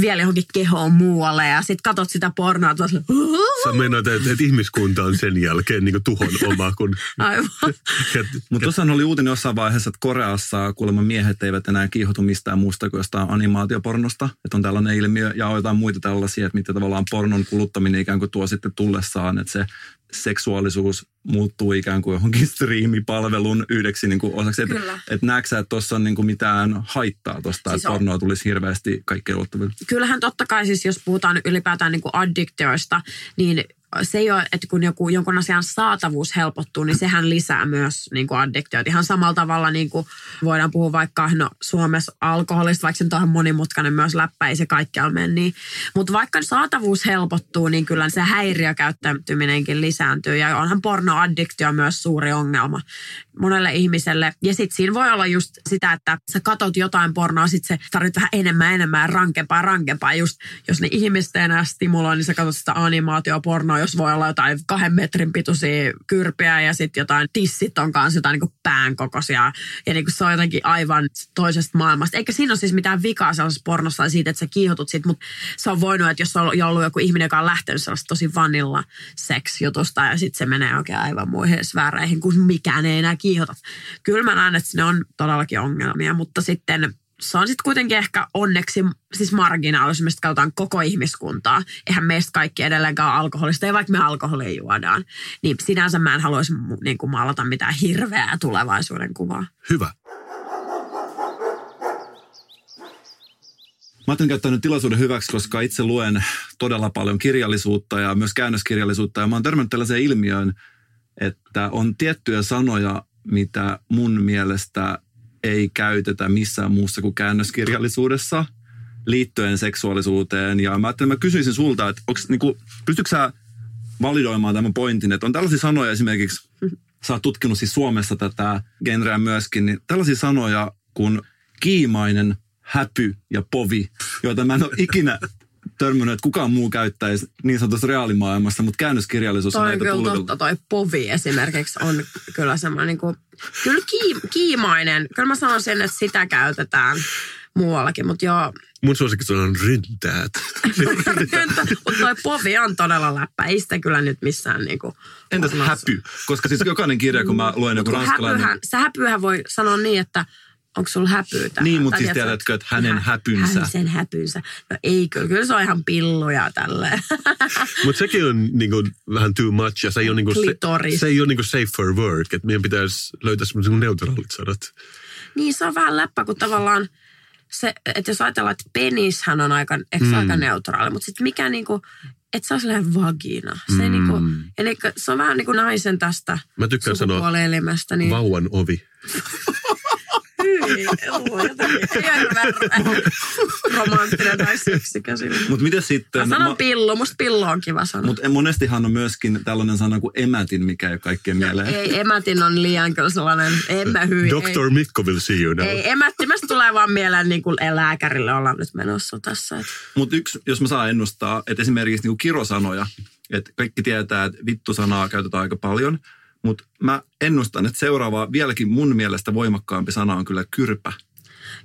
vielä johonkin kehoon muualle ja sitten katot sitä pornoa, silleen, Sä meinaat, että, että ihmiskunta on sen jälkeen niin tuhon oma, kun... aivan. Et, Mutta tuossahan oli uutinen jossain vaiheessa, että Koreassa kuulemma miehet eivät enää kiihotu mistään muusta kuin jostain animaatiopornosta. Että on tällainen ilmiö ja on jotain muita tällaisia, että mitä tavallaan pornon kuluttaminen ikään kuin tuo sitten tullessaan, että se seksuaalisuus muuttuu ikään kuin johonkin striimipalvelun yhdeksi niin kuin osaksi. Että et näetkö sä, että tuossa on niin kuin mitään haittaa tuosta, Siis että on. pornoa tulisi hirveästi kaikkeen ulottuville? kyllähän totta kai siis, jos puhutaan ylipäätään niin kuin addiktioista, niin se ei ole, että kun joku, jonkun asian saatavuus helpottuu, niin sehän lisää myös niin kuin addiktioita. Ihan samalla tavalla niin kuin voidaan puhua vaikka no, Suomessa alkoholista, vaikka se nyt on ihan monimutkainen myös läppä, ei se kaikkialla mene niin. Mutta vaikka saatavuus helpottuu, niin kyllä se häiriökäyttäytyminenkin lisääntyy. Ja onhan pornoaddiktio myös suuri ongelma monelle ihmiselle. Ja sitten siinä voi olla just sitä, että sä katot jotain pornoa, sitten se tarvitsee vähän enemmän, enemmän, rankempaa, rankempaa. Just jos ne ihmiset enää stimuloi, niin sä katsot sitä animaatiopornoa, jos voi olla jotain kahden metrin pituisia kyrpiä ja sitten jotain tissit on kanssa jotain niin pään kokoisia. Ja niin se on jotenkin aivan toisesta maailmasta. Eikä siinä ole siis mitään vikaa sellaisessa pornossa tai siitä, että sä kiihotut siitä, mutta se on voinut, että jos on ollut joku ihminen, joka on lähtenyt sellaista tosi vanilla sex-jutusta ja sitten se menee oikein aivan muihin sfääreihin, kun mikään ei enää kiihota. Kyllä mä näen, että ne on todellakin ongelmia, mutta sitten se on sitten kuitenkin ehkä onneksi siis marginaalisuus, mistä katsotaan koko ihmiskuntaa. Eihän meistä kaikki edelleenkaan ole alkoholista, ja vaikka me alkoholia juodaan. Niin sinänsä mä en haluaisi niin kuin maalata mitään hirveää tulevaisuuden kuvaa. hyvä. Mä ajattelin käyttää nyt tilaisuuden hyväksi, koska itse luen todella paljon kirjallisuutta ja myös käännöskirjallisuutta. Ja mä oon törmännyt tällaiseen ilmiöön, että on tiettyjä sanoja, mitä mun mielestä ei käytetä missään muussa kuin käännöskirjallisuudessa liittyen seksuaalisuuteen. Ja mä ajattelin, mä kysyisin sulta, että onks, niinku, pystytkö sä validoimaan tämän pointin, että on tällaisia sanoja esimerkiksi, sä oot tutkinut siis Suomessa tätä genreä myöskin, niin tällaisia sanoja kuin kiimainen, häpy ja povi, joita mä en ole ikinä törmännyt, että kukaan muu käyttäisi niin sanotusti reaalimaailmassa, mutta käännöskirjallisuus on Toi on näitä kyllä tulkiteltu. totta, toi povi esimerkiksi on kyllä semmoinen niin kuin, kyllä kiim, kiimainen. Kyllä mä sanoisin, että sitä käytetään muuallakin, mutta joo. Mun suosikkisana on rintäät. mutta toi povi on todella läppä. Ei sitä kyllä nyt missään niin kuin, Entäs häpy? Koska siis jokainen kirja, kun mä luen joku ranskalainen... häpyhän, se häpyhän voi sanoa niin, että onko sulla häpyä tähän? Niin, mut Tai siis tiedätkö, että hänen hä- häpynsä. Hän sen häpynsä. No ei kyllä, kyllä se on ihan pilluja tälleen. Mutta sekin on niinku vähän too much ja se ei ole, niinku, se, Klitoris. se ei ole niinku safe for work. Että meidän pitäisi löytää semmoiset niinku neutraalit sanat. niin se on vähän läppä, kun tavallaan se, että jos ajatellaan, että penishän on aika, eikö se aika neutraali, mutta sitten mikä niinku, että se on sellainen vagina. Se, niinku, eli se on vähän niin kuin naisen tästä Mä tykkään sanoa. Niin, vauvan ovi. Hyi, joo, jotenkin. Ei ole hirveän romanttinen. Mutta miten sitten... Mä sanon ma- pillu, musta pillu on kiva sana. Mutta monestihan on myöskin tällainen sana kuin emätin, mikä ei ole kaikkien mieleen. Ei, emätin on liian kyllä sellainen, en mä hyi. Dr. Mikko will see you now. Ei, ei emättimästä tulee vaan mieleen niin kuin lääkärille ollaan nyt menossa tässä. Et. Mutta yksi, jos mä saan ennustaa, että esimerkiksi niinku kirosanoja, että kaikki tietää, että vittu-sanaa käytetään aika paljon, mutta mä ennustan, että seuraava vieläkin mun mielestä voimakkaampi sana on kyllä kyrpä.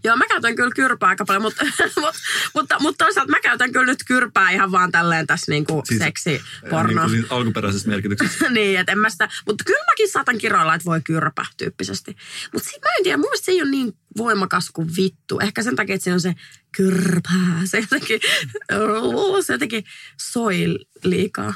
Joo, mä käytän kyllä kyrpää aika paljon, mutta, mutta, mutta, mutta toisaalta mä käytän kyllä nyt kyrpää ihan vaan tälleen tässä niin kuin Siis, seksi Niin porno. kuin siinä alkuperäisessä merkityksessä. niin, että en mä sitä, mutta kyllä mäkin saatan kiroilla, että voi kyrpä tyyppisesti. Mutta sit mä en tiedä, mun se ei ole niin voimakas kuin vittu. Ehkä sen takia, että siinä on se kyrpää. Se jotenkin, se jotenkin soi liikaa.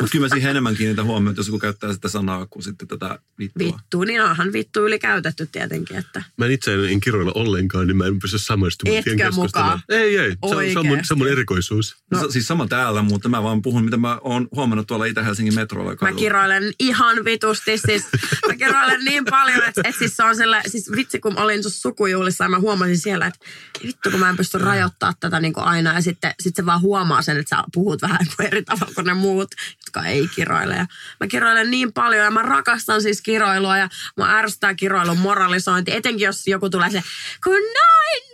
Mutta kyllä mä siihen enemmän kiinnitän huomioon, että jos joku käyttää sitä sanaa kuin sitten tätä vittua. Vittu, niin onhan vittu ylikäytetty tietenkin, että Mä en itse en kiroilla ollenkaan, niin mä en pysty samaistumaan Etkö mukaan? Ei, ei. Se on, se on, mun, Oikeesti? se on mun erikoisuus. No. Siis sama täällä, mutta mä vaan puhun, mitä mä oon huomannut tuolla Itä-Helsingin metrolla. ja Mä kiroilen ihan vitusti, siis mä kiroilen niin paljon, että, että siis se on sillä, siis vitsi kun olin tuossa sukujuhlissa ja mä huomasin siellä, että vittu kun mä en pysty rajoittamaan tätä niin kuin aina ja sitten sit se vaan huomaa sen, että sä puhut vähän niin kuin eri tavalla kuin ne muut, jotka ei kiroile. Ja mä kiroilen niin paljon ja mä rakastan siis kiroilua ja mä ärsyttää kiroilun moralisointi, etenkin jos joku tulee se, kun noin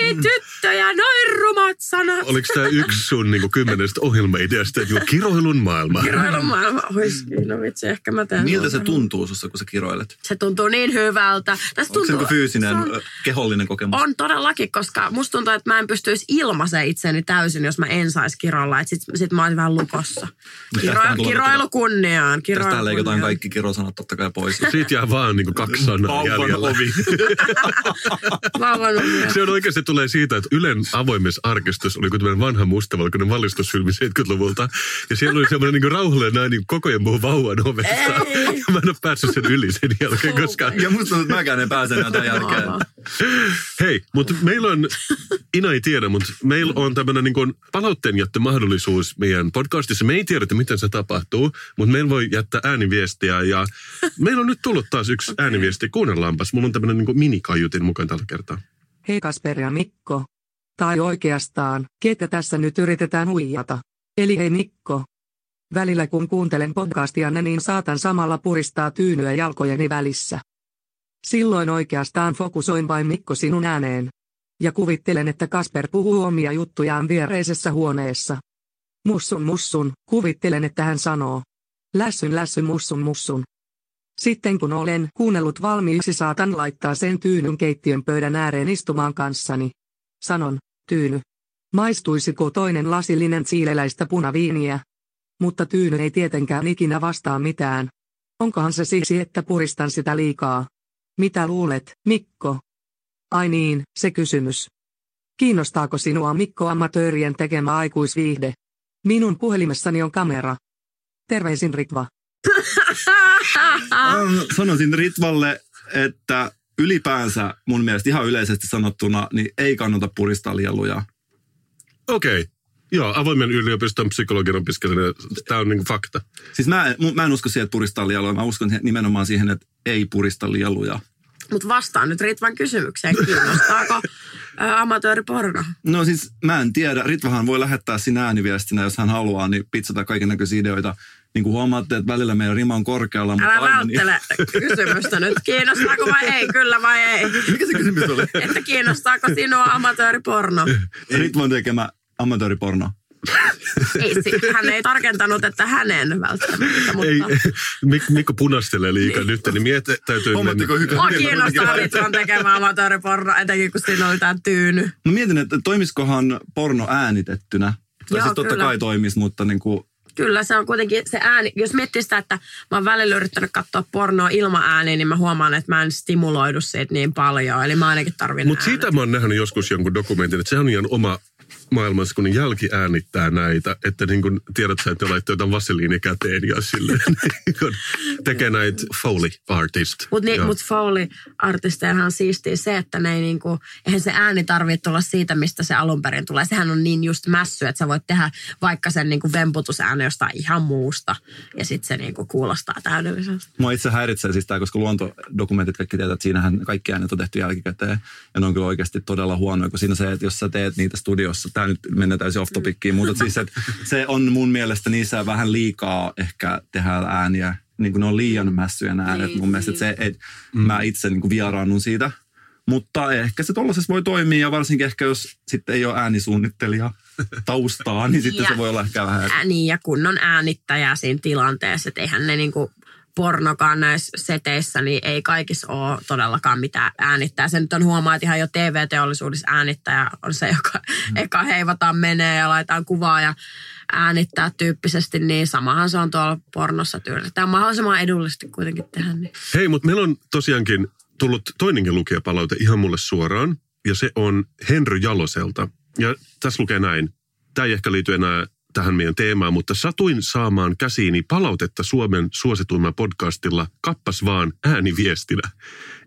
nätti tyttö ja noin rumat sanat. Oliko tämä yksi sun niin kymmenestä ohjelmaideasta, että joo, kiroilun maailma? Kiroilun maailma olisi, no vitsi, ehkä mä teen. Miltä se tuntuu sussa, kun sä kiroilet? Se tuntuu niin hyvältä. Tässä Onko se tuntuu, niin fyysinen, se on, kehollinen kokemus? on todellakin, koska musta tuntuu, että mä en pystyisi ilmaiseen itseni täysin, jos mä en saisi kirolla. Että sit, sit mä olisin vähän lukossa. Kiro, kiroilu kunniaan. Kiroilu Tästä leikataan kunniaan. kaikki kirosanat totta kai pois. Siitä jää vaan niin kaksi sanaa Vauvan jäljellä. ovi. Vauvan omia. Se on oikeasti tulee siitä, että Ylen avoimessa arkistus oli kuin tämmöinen vanha mustavalkoinen valistusfilmi 70-luvulta. Ja siellä oli semmoinen niin rauhallinen nainen niin koko ajan puhuu vauvan ovesta. Ja mä en ole päässyt sen yli sen jälkeen, koska... Ja musta tuntuu, että mäkään en pääse enää tämän jälkeen. Hei, mutta meillä on, Ina ei tiedä, mutta meillä on tämmöinen niin palautteenjättömahdollisuus meidän podcastissa. Me ei tiedetä, miten se tapahtuu, mutta meillä voi jättää ääniviestiä. Ja meillä on nyt tullut taas yksi ääniviesti. Kuunnellaanpas. Mulla on tämmöinen niin minikaiutin mukaan tällä kertaa. Hei Kasper ja Mikko. Tai oikeastaan, ketä tässä nyt yritetään huijata. Eli hei Mikko. Välillä kun kuuntelen podcastianne niin saatan samalla puristaa tyynyä jalkojeni välissä. Silloin oikeastaan fokusoin vain Mikko sinun ääneen. Ja kuvittelen, että Kasper puhuu omia juttujaan viereisessä huoneessa. Mussun mussun, kuvittelen, että hän sanoo. Lässyn lässyn mussun mussun. Sitten kun olen kuunnellut valmiiksi saatan laittaa sen tyynyn keittiön pöydän ääreen istumaan kanssani. Sanon, tyyny. Maistuisiko toinen lasillinen siileläistä punaviiniä? Mutta tyyny ei tietenkään ikinä vastaa mitään. Onkohan se siksi, että puristan sitä liikaa? Mitä luulet, Mikko? Ai niin, se kysymys. Kiinnostaako sinua Mikko amatöörien tekemä aikuisviihde? Minun puhelimessani on kamera. Terveisin Ritva. Sanoisin Ritvalle, että ylipäänsä mun mielestä ihan yleisesti sanottuna, niin ei kannata puristaa lieluja. Okei. Okay. Joo, avoimen yliopiston psykologian opiskelijana. Tämä on niin fakta. Siis mä, en- mä en usko siihen, että puristaa lieluja. Mä uskon nimenomaan siihen, että ei purista lieluja. Mutta vastaan nyt Ritvan kysymykseen. Kiinnostaako amatööriporno? No siis mä en tiedä. Ritvahan voi lähettää sinä ääniviestinä, jos hän haluaa, niin pizzata kaiken näköisiä ideoita. niin kuin huomaatte, että välillä meidän rima on korkealla. Mutta Älä aina niin- välttele kysymystä nyt. Kiinnostaako vai ei? Kyllä vai ei? Mikä se kysymys oli? Että kiinnostaako sinua amatööriporno? Ritvan tekemä amatööriporno. Ei, hän ei tarkentanut, että hänen välttämättä, mutta... Ei, Mik, Mikko punastelee liikaa nyt, niin miet täytyy mennä. Mua kiinnostaa Ritvan tekemään amatööriporno, etenkin kun siinä oli tää tyyny. No mietin, että toimiskohan porno äänitettynä. Tai Joo, siis totta kyllä. kai toimisi, mutta niin kuin, Kyllä se on kuitenkin se ääni. Jos miettii sitä, että mä oon välillä yrittänyt katsoa pornoa ilman ääniä, niin mä huomaan, että mä en stimuloidu siitä niin paljon. Eli mä ainakin tarvin Mutta siitä mä oon nähnyt joskus jonkun dokumentin, että se on ihan oma maailmassa, kun ne jälki äänittää näitä, että niin kun tiedät sä, että laittaa jotain vaseliini käteen ja sille niin kun tekee näitä Foley artist. Mutta niin, mut Foley-artisteillahan on siistiä se, että ne ei niinku, eihän se ääni tarvitse tulla siitä, mistä se alun perin tulee. Sehän on niin just mässy, että sä voit tehdä vaikka sen niinku vemputusäänen jostain ihan muusta. Ja sitten se niinku kuulostaa täydelliseltä. mua itse häiritsee siis tämä, koska luontodokumentit kaikki tietää, että siinähän kaikki äänet on tehty jälkikäteen. Ja ne on kyllä oikeasti todella huonoja, kun siinä se, että jos sä teet niitä studiossa, tämä nyt menee täysin off topickiin, mutta siis että se on mun mielestä niissä vähän liikaa ehkä tehdä ääniä. Niin kuin ne on liian mässyjä nämä äänet Niin, mun mielestä, että se, että mä itse niin kuin vieraannun siitä. Mutta ehkä se tollaisessa voi toimia ja varsinkin ehkä jos sitten ei ole äänisuunnittelija taustaa, niin sitten Ja- se voi olla ehkä vähän... Ää, niin, ja kunnon äänittäjä siinä tilanteessa, että eihän ne niinku pornokaan näissä seteissä, niin ei kaikissa ole todellakaan mitään äänittää. Se nyt on huomaa, että ihan jo TV-teollisuudessa äänittäjä on se, joka mm. eka heivataan menee ja laitetaan kuvaa ja äänittää tyyppisesti, niin samahan se on tuolla pornossa tyyli. Tämä on mahdollisimman edullisesti kuitenkin tehdä. Niin. Hei, mutta meillä on tosiaankin tullut toinenkin lukijapalaute ihan mulle suoraan, ja se on Henry Jaloselta. Ja tässä lukee näin. Tämä ei ehkä liity enää tähän meidän teemaan, mutta satuin saamaan käsiini palautetta Suomen suosituimman podcastilla Kappas vaan ääniviestinä.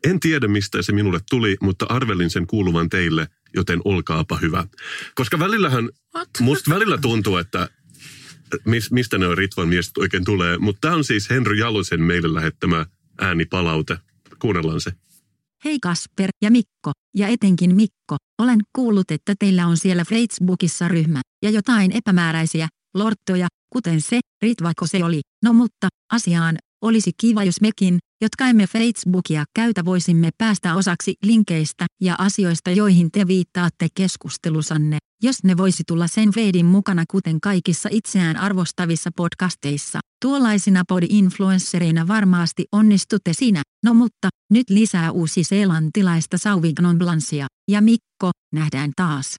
En tiedä, mistä se minulle tuli, mutta arvelin sen kuuluvan teille, joten olkaapa hyvä. Koska välillähän, What? musta välillä tuntuu, että mis, mistä ne on Ritvan viestit oikein tulee. Mutta tämä on siis Henry Jalosen meille lähettämä äänipalaute. Kuunnellaan se. Hei Kasper ja Mikko, ja etenkin Mikko, olen kuullut, että teillä on siellä Facebookissa ryhmä, ja jotain epämääräisiä, lorttoja, kuten se, Ritvako se oli. No mutta, asiaan, olisi kiva jos mekin, jotka emme Facebookia käytä voisimme päästä osaksi linkeistä ja asioista joihin te viittaatte keskustelusanne, jos ne voisi tulla sen feedin mukana kuten kaikissa itseään arvostavissa podcasteissa. Tuollaisina podi-influenssereina varmasti onnistutte siinä, no mutta, nyt lisää uusi seelantilaista Sauvignon Blancea, ja Mikko, nähdään taas.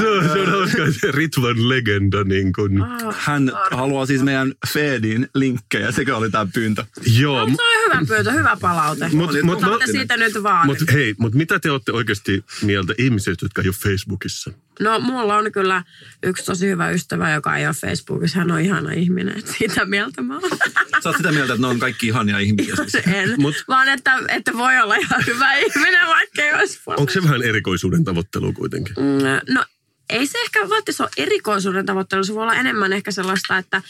Se on, se on hauska, se Ritvan legenda. Niin kun. Ah. Hän haluaa siis meidän feedin linkkejä, sekä oli tämä pyyntö. Joo, No, se on hyvä pyytö, hyvä palaute. Mut- mut- Mutta mut- siitä nyt vaan? mutta hei, mutta mitä te olette oikeasti mieltä ihmisistä, jotka ei ole Facebookissa? No mulla on kyllä yksi tosi hyvä ystävä, joka ei ole Facebookissa. Hän on ihana ihminen. että Siitä mieltä mä oon. Sä oot sitä mieltä, että ne on kaikki ihania ihmisiä. en. Mut- Vaan että, että voi olla ihan hyvä ihminen, vaikka ei olisi Onko se vähän erikoisuuden tavoittelu kuitenkin? Mm, No ei se ehkä välttämättä ole erikoisuuden tavoittelu. Se voi olla enemmän ehkä sellaista, että,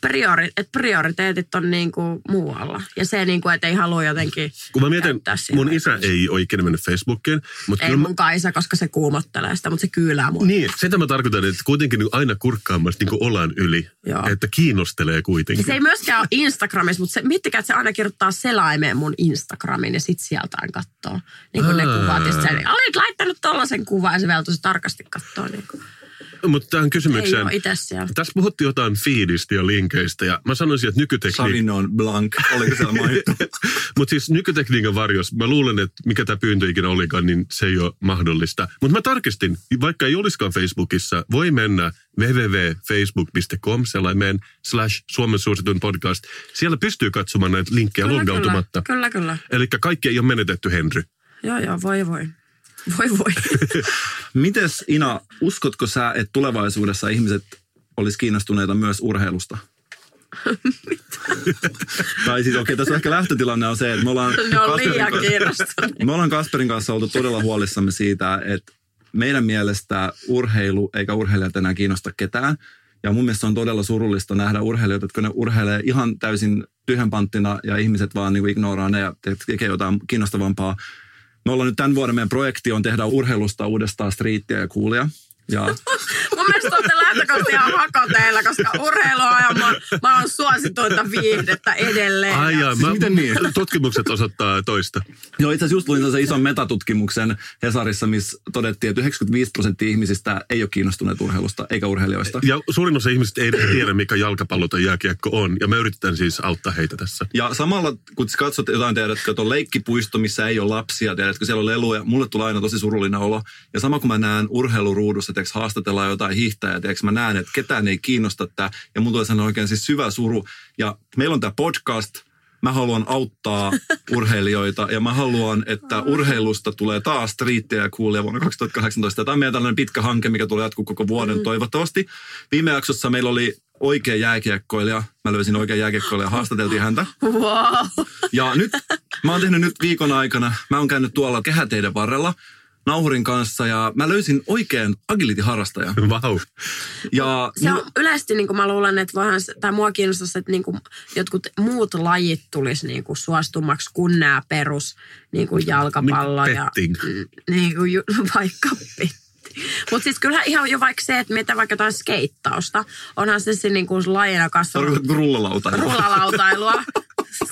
priori, että prioriteetit on niin kuin muualla. Ja se, niin kuin, että ei halua jotenkin Kun mä mietin, mun isä ei ole ikinä mennyt Facebookiin, mutta Ei kyllä mun Kaisa, koska se kuumottelee sitä, mutta se kyylää mua. Niin, sitä mä tarkoitan, että kuitenkin niin aina kurkkaamassa niin olan yli. Joo. Että kiinnostelee kuitenkin. se ei myöskään ole Instagramissa, mutta se, miettikää, että se aina kirjoittaa selaimeen mun Instagramin ja sit sieltään katsoo. Niin kuin ne kuvat. Ja sit se, olit laittanut tollasen kuvan ja se vielä tosi tarkasti katsoo. Niin kuin. Mutta tähän kysymykseen, tässä puhuttiin jotain feedistä ja linkeistä ja mä sanoisin, että nykytekniikka... Savinon Blanc, oliko mainittu? Mutta siis nykytekniikan varjossa, mä luulen, että mikä tämä pyyntö ikinä olikaan, niin se ei ole mahdollista. Mutta mä tarkistin, vaikka ei olisikaan Facebookissa, voi mennä www.facebook.com, sellainen slash Suomen suosituin podcast. Siellä pystyy katsomaan näitä linkkejä loggautumatta. Kyllä, kyllä. Eli kaikki ei ole menetetty, Henry. Joo, joo, voi voi. Voi voi. Mites Ina, uskotko sä, että tulevaisuudessa ihmiset olisi kiinnostuneita myös urheilusta? tai siis okei, okay, tässä on ehkä lähtötilanne on se, että me ollaan, Ne on Kasperin liian kanssa- me ollaan Kasperin kanssa oltu todella huolissamme siitä, että meidän mielestä urheilu eikä urheilijat enää kiinnosta ketään. Ja mun mielestä on todella surullista nähdä urheilijoita, jotka ne urheilee ihan täysin tyhjänpanttina ja ihmiset vaan niin ignoraa ne ja tekee jotain kiinnostavampaa. Me ollaan nyt tämän vuoden meidän projekti on tehdä urheilusta uudestaan striittiä ja kuulia. Ja Mun mielestä olette lähtökohtaisesti ihan hakoteilla, koska urheilu on aivan ma- maailman suosituinta viihdettä edelleen. Ai jaa, mä, miten niin? Tutkimukset osoittaa toista. Joo, itse asiassa just luin sellaisen ison metatutkimuksen Hesarissa, missä todettiin, että 95 prosenttia ihmisistä ei ole kiinnostuneet urheilusta eikä urheilijoista. Ja suurin osa ihmisistä ei tiedä, mikä jalkapallo tai jääkiekko on. Ja me yritetään siis auttaa heitä tässä. Ja samalla, kun sä katsot jotain, tiedätkö, tuon leikkipuisto, missä ei ole lapsia, tiedätkö, siellä on leluja, mulle tulee aina tosi surullinen olo. Ja sama kun mä näen urheiluruudussa, tiedätkö, haastatellaan jotain hiihtäjää, tiedätkö, mä näen, että ketään ei kiinnosta tämä. Ja mulla tulee oikein siis syvä suru. Ja meillä on tämä podcast, mä haluan auttaa urheilijoita ja mä haluan, että urheilusta tulee taas striittiä ja coolia vuonna 2018. Tämä on meidän tällainen pitkä hanke, mikä tulee jatkuu koko vuoden mm. toivottavasti. Viime jaksossa meillä oli oikea jääkiekkoilija. Mä löysin oikea jääkiekkoilija ja haastateltiin häntä. Wow. Ja nyt mä oon tehnyt nyt viikon aikana, mä oon käynyt tuolla kehäteiden varrella nauhurin kanssa ja mä löysin oikean agility-harrastajan. Vau. Wow. Ja Se on yleisesti, niin kuin mä luulen, että se- tai mua kiinnostaisi, että niin kuin jotkut muut lajit tulisi niin kuin suostummaksi kuin nämä perus niin kuin jalkapallo Niin, ja petting. mm, niin kuin ju, vaikka petti. Mutta siis kyllähän ihan jo vaikka se, että mitä vaikka jotain skeittausta, onhan se, se niin kuin lajina kasvanut tarkoitatko rullalauta? rullalautailua,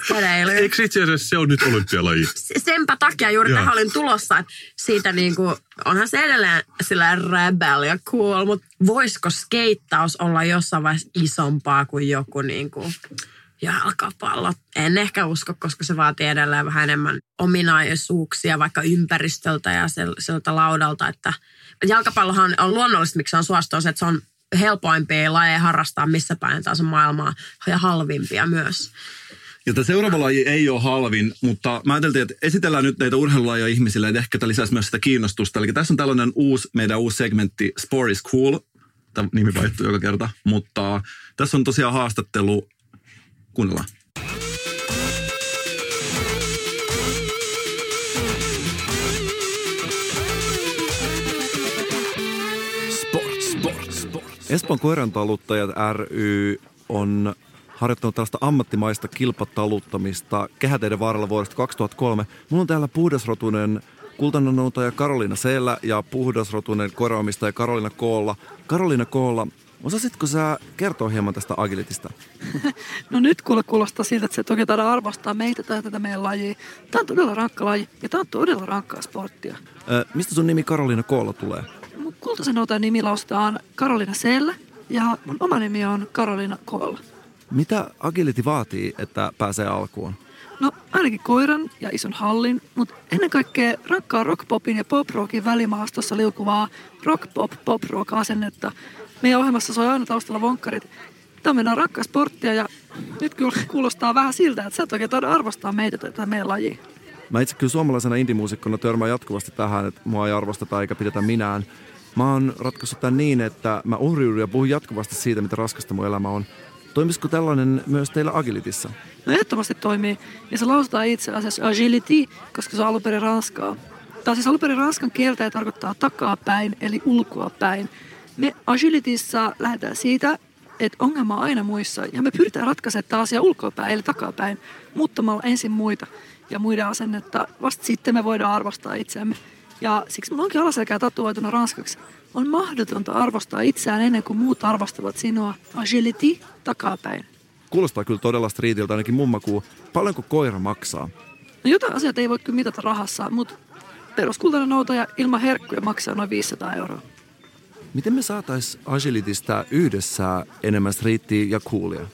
skedeilyä. Eikö itse asiassa se on nyt olympialaji? senpä takia juuri tähän olin tulossa, että siitä niinku, onhan se edelleen sillä rebel ja cool, mutta voisiko skeittaus olla jossain vaiheessa isompaa kuin joku niinku jalkapallo? En ehkä usko, koska se vaatii edelleen vähän enemmän ominaisuuksia vaikka ympäristöltä ja sel- siltä laudalta, että jalkapallohan on luonnollisesti, miksi se on suosittua, se, että se on helpoimpia lajeja harrastaa missä päin taas maailmaa ja halvimpia myös. Ja tämä seuraava laji ei ole halvin, mutta mä ajattelin, että esitellään nyt näitä urheilulajeja ihmisille, että ehkä tämä lisäisi myös sitä kiinnostusta. Eli tässä on tällainen uusi, meidän uusi segmentti, Sport is Cool. Tämä nimi vaihtuu joka kerta, mutta tässä on tosiaan haastattelu. Kuunnellaan. Espoon koirantaluttajat ry on harjoittanut tällaista ammattimaista kilpataluttamista kehäteiden varrella vuodesta 2003. Mulla on täällä puhdasrotuinen kultananoutaja Karoliina Seellä ja puhdasrotuinen koiraomistaja Karoliina Koolla. Karoliina Koolla, osaisitko sä kertoa hieman tästä agilitista? No nyt kuule kuulostaa siltä, että se toki taida arvostaa meitä tai tätä meidän lajia. Tämä on todella rankka laji ja tämä on todella rankkaa sporttia. Ö, mistä sun nimi Karoliina Koolla tulee? Mun kultaisen outajan nimi lausutaan Karolina Sellä ja mun oma nimi on Karolina Koolla. Mitä agility vaatii, että pääsee alkuun? No ainakin koiran ja ison hallin, mutta ennen kaikkea rankkaa rockpopin ja poprockin välimaastossa liukuvaa rockpop poprock asennetta. Meidän ohjelmassa soi aina taustalla vonkkarit. Tämä on meidän rankkaa sporttia ja nyt kyllä kuulostaa vähän siltä, että sä et oikein arvostaa meitä tätä meidän lajia. Mä itse kyllä suomalaisena indimuusikkona törmään jatkuvasti tähän, että mua ei arvosteta eikä pidetä minään. Mä oon ratkaissut tämän niin, että mä uhriudun ja puhun jatkuvasti siitä, mitä raskasta mun elämä on. Toimisiko tällainen myös teillä Agilitissa? No ehdottomasti toimii. Ja se lausutaan itse asiassa agility, koska se on alun perin ranskaa. Tämä siis alun perin ranskan kieltä ja tarkoittaa takapäin, eli ulkoapäin. Me agilityssä lähdetään siitä, että ongelma on aina muissa. Ja me pyritään ratkaisemaan tämä asia ulkoapäin, eli takapäin, muuttamalla ensin muita ja muiden asennetta. Vasta sitten me voidaan arvostaa itseämme. Ja siksi mulla onkin alaselkää tatuoituna ranskaksi. On mahdotonta arvostaa itseään ennen kuin muut arvostavat sinua. Agility, takapäin. Kuulostaa kyllä todella striitiltä ainakin mummakuu. Paljonko koira maksaa? No jotain asioita ei voi kyllä mitata rahassa, mutta peruskultainen noutaja ilman herkkuja maksaa noin 500 euroa. Miten me saatais Agilitista yhdessä enemmän striittiä ja coolia?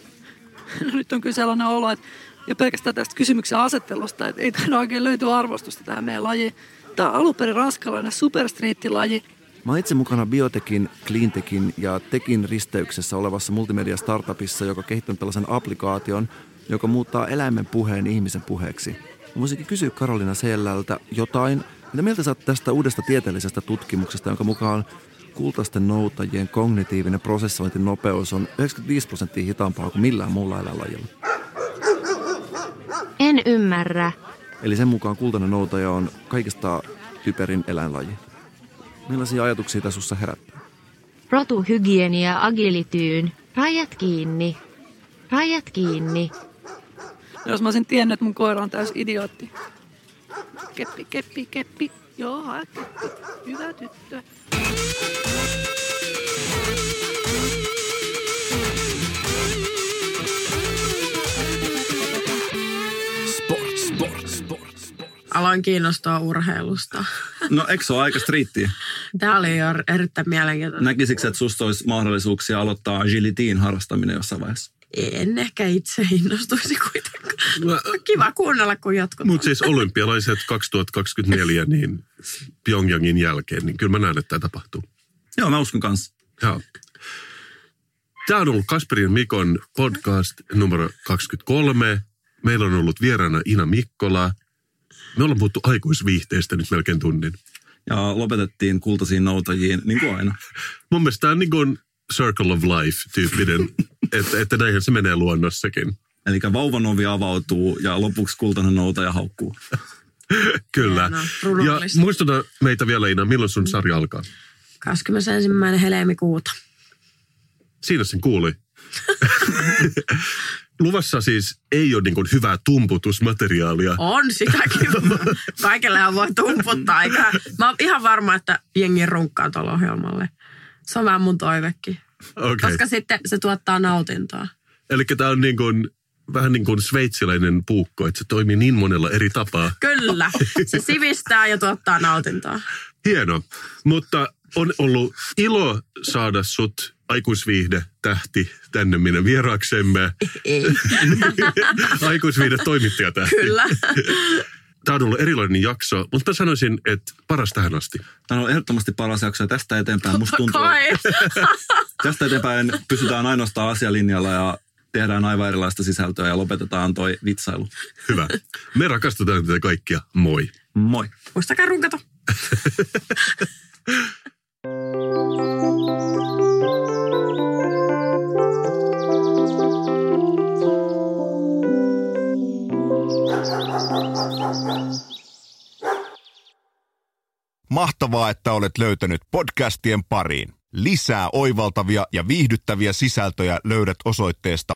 No nyt on kyllä sellainen olo, että jo pelkästään tästä kysymyksen asettelusta, että ei tämä oikein löyty arvostusta tähän meidän lajiin. Tämä on alun perin ranskalainen superstriittilaji. Mä oon itse mukana Biotekin, Cleantechin ja Tekin risteyksessä olevassa multimedia-startupissa, joka on kehittänyt tällaisen applikaation, joka muuttaa eläimen puheen ihmisen puheeksi. Mä voisinkin kysyä Karolina Sellältä jotain. Mitä mieltä sä tästä uudesta tieteellisestä tutkimuksesta, jonka mukaan kultaisten noutajien kognitiivinen prosessointinopeus on 95 prosenttia hitaampaa kuin millään muulla eläinlajilla? En ymmärrä. Eli sen mukaan kultainen noutaja on kaikista typerin eläinlaji. Millaisia ajatuksia tässä sussa herättää? Rotuhygienia agilityyn. Rajat kiinni. Rajat kiinni. No jos mä olisin tiennyt, että mun koira on täys idiootti. keppi, keppi, keppi. Joo, keppi. Hyvä tyttö. Aloin kiinnostua urheilusta. No eikö se ole aika striittiä? Tämä oli jo erittäin mielenkiintoinen. Näkisikö, että susta olisi mahdollisuuksia aloittaa agilitiin harrastaminen jossain vaiheessa? En ehkä itse innostuisi kuitenkaan. Mä- Kiva kuunnella, kun jotkut... Mutta siis olympialaiset 2024 niin Pyongyangin jälkeen, niin kyllä mä näen, että tämä tapahtuu. Joo, mä uskon kanssa. Joo. Tämä on ollut Kasperin Mikon podcast numero 23. Meillä on ollut vieraana Ina Mikkola. Me ollaan puhuttu aikuisviihteestä nyt melkein tunnin. Ja lopetettiin kultaisiin noutajiin, niin kuin aina. Mun mielestä tämä on niin kuin circle of life-tyyppinen, että, että näinhän se menee luonnossakin. Eli vauvan ovi avautuu ja lopuksi kultainen noutaja haukkuu. Kyllä. Hienoa, Ja muistuta meitä vielä Ina, milloin sun sarja alkaa? 21. helmikuuta. Siinä sen kuuli. Luvassa siis ei ole niin kuin hyvää tumputusmateriaalia. On sitäkin. Kaikellehan voi tumputtaa. Eikä, mä oon ihan varma, että jengi runkkaa tuolla ohjelmalle. Se on vähän mun toivekin. Okay. Koska sitten se tuottaa nautintoa. Eli tämä on niin kuin, vähän niin kuin sveitsiläinen puukko, että se toimii niin monella eri tapaa. Kyllä. Se sivistää ja tuottaa nautintoa. Hieno. Mutta on ollut ilo saada sut aikuisviihde tähti tänne minne vieraaksemme. Ei. aikuisviihde toimittaja tähti. Kyllä. Tämä on ollut erilainen jakso, mutta mä sanoisin, että paras tähän asti. Tämä on ehdottomasti paras jakso ja tästä eteenpäin musta tuntuu, tästä eteenpäin pysytään ainoastaan asialinjalla ja tehdään aivan erilaista sisältöä ja lopetetaan toi vitsailu. Hyvä. Me rakastetaan teitä kaikkia. Moi. Moi! Muistakaa runkata. Mahtavaa, että olet löytänyt podcastien pariin. Lisää oivaltavia ja viihdyttäviä sisältöjä löydät osoitteesta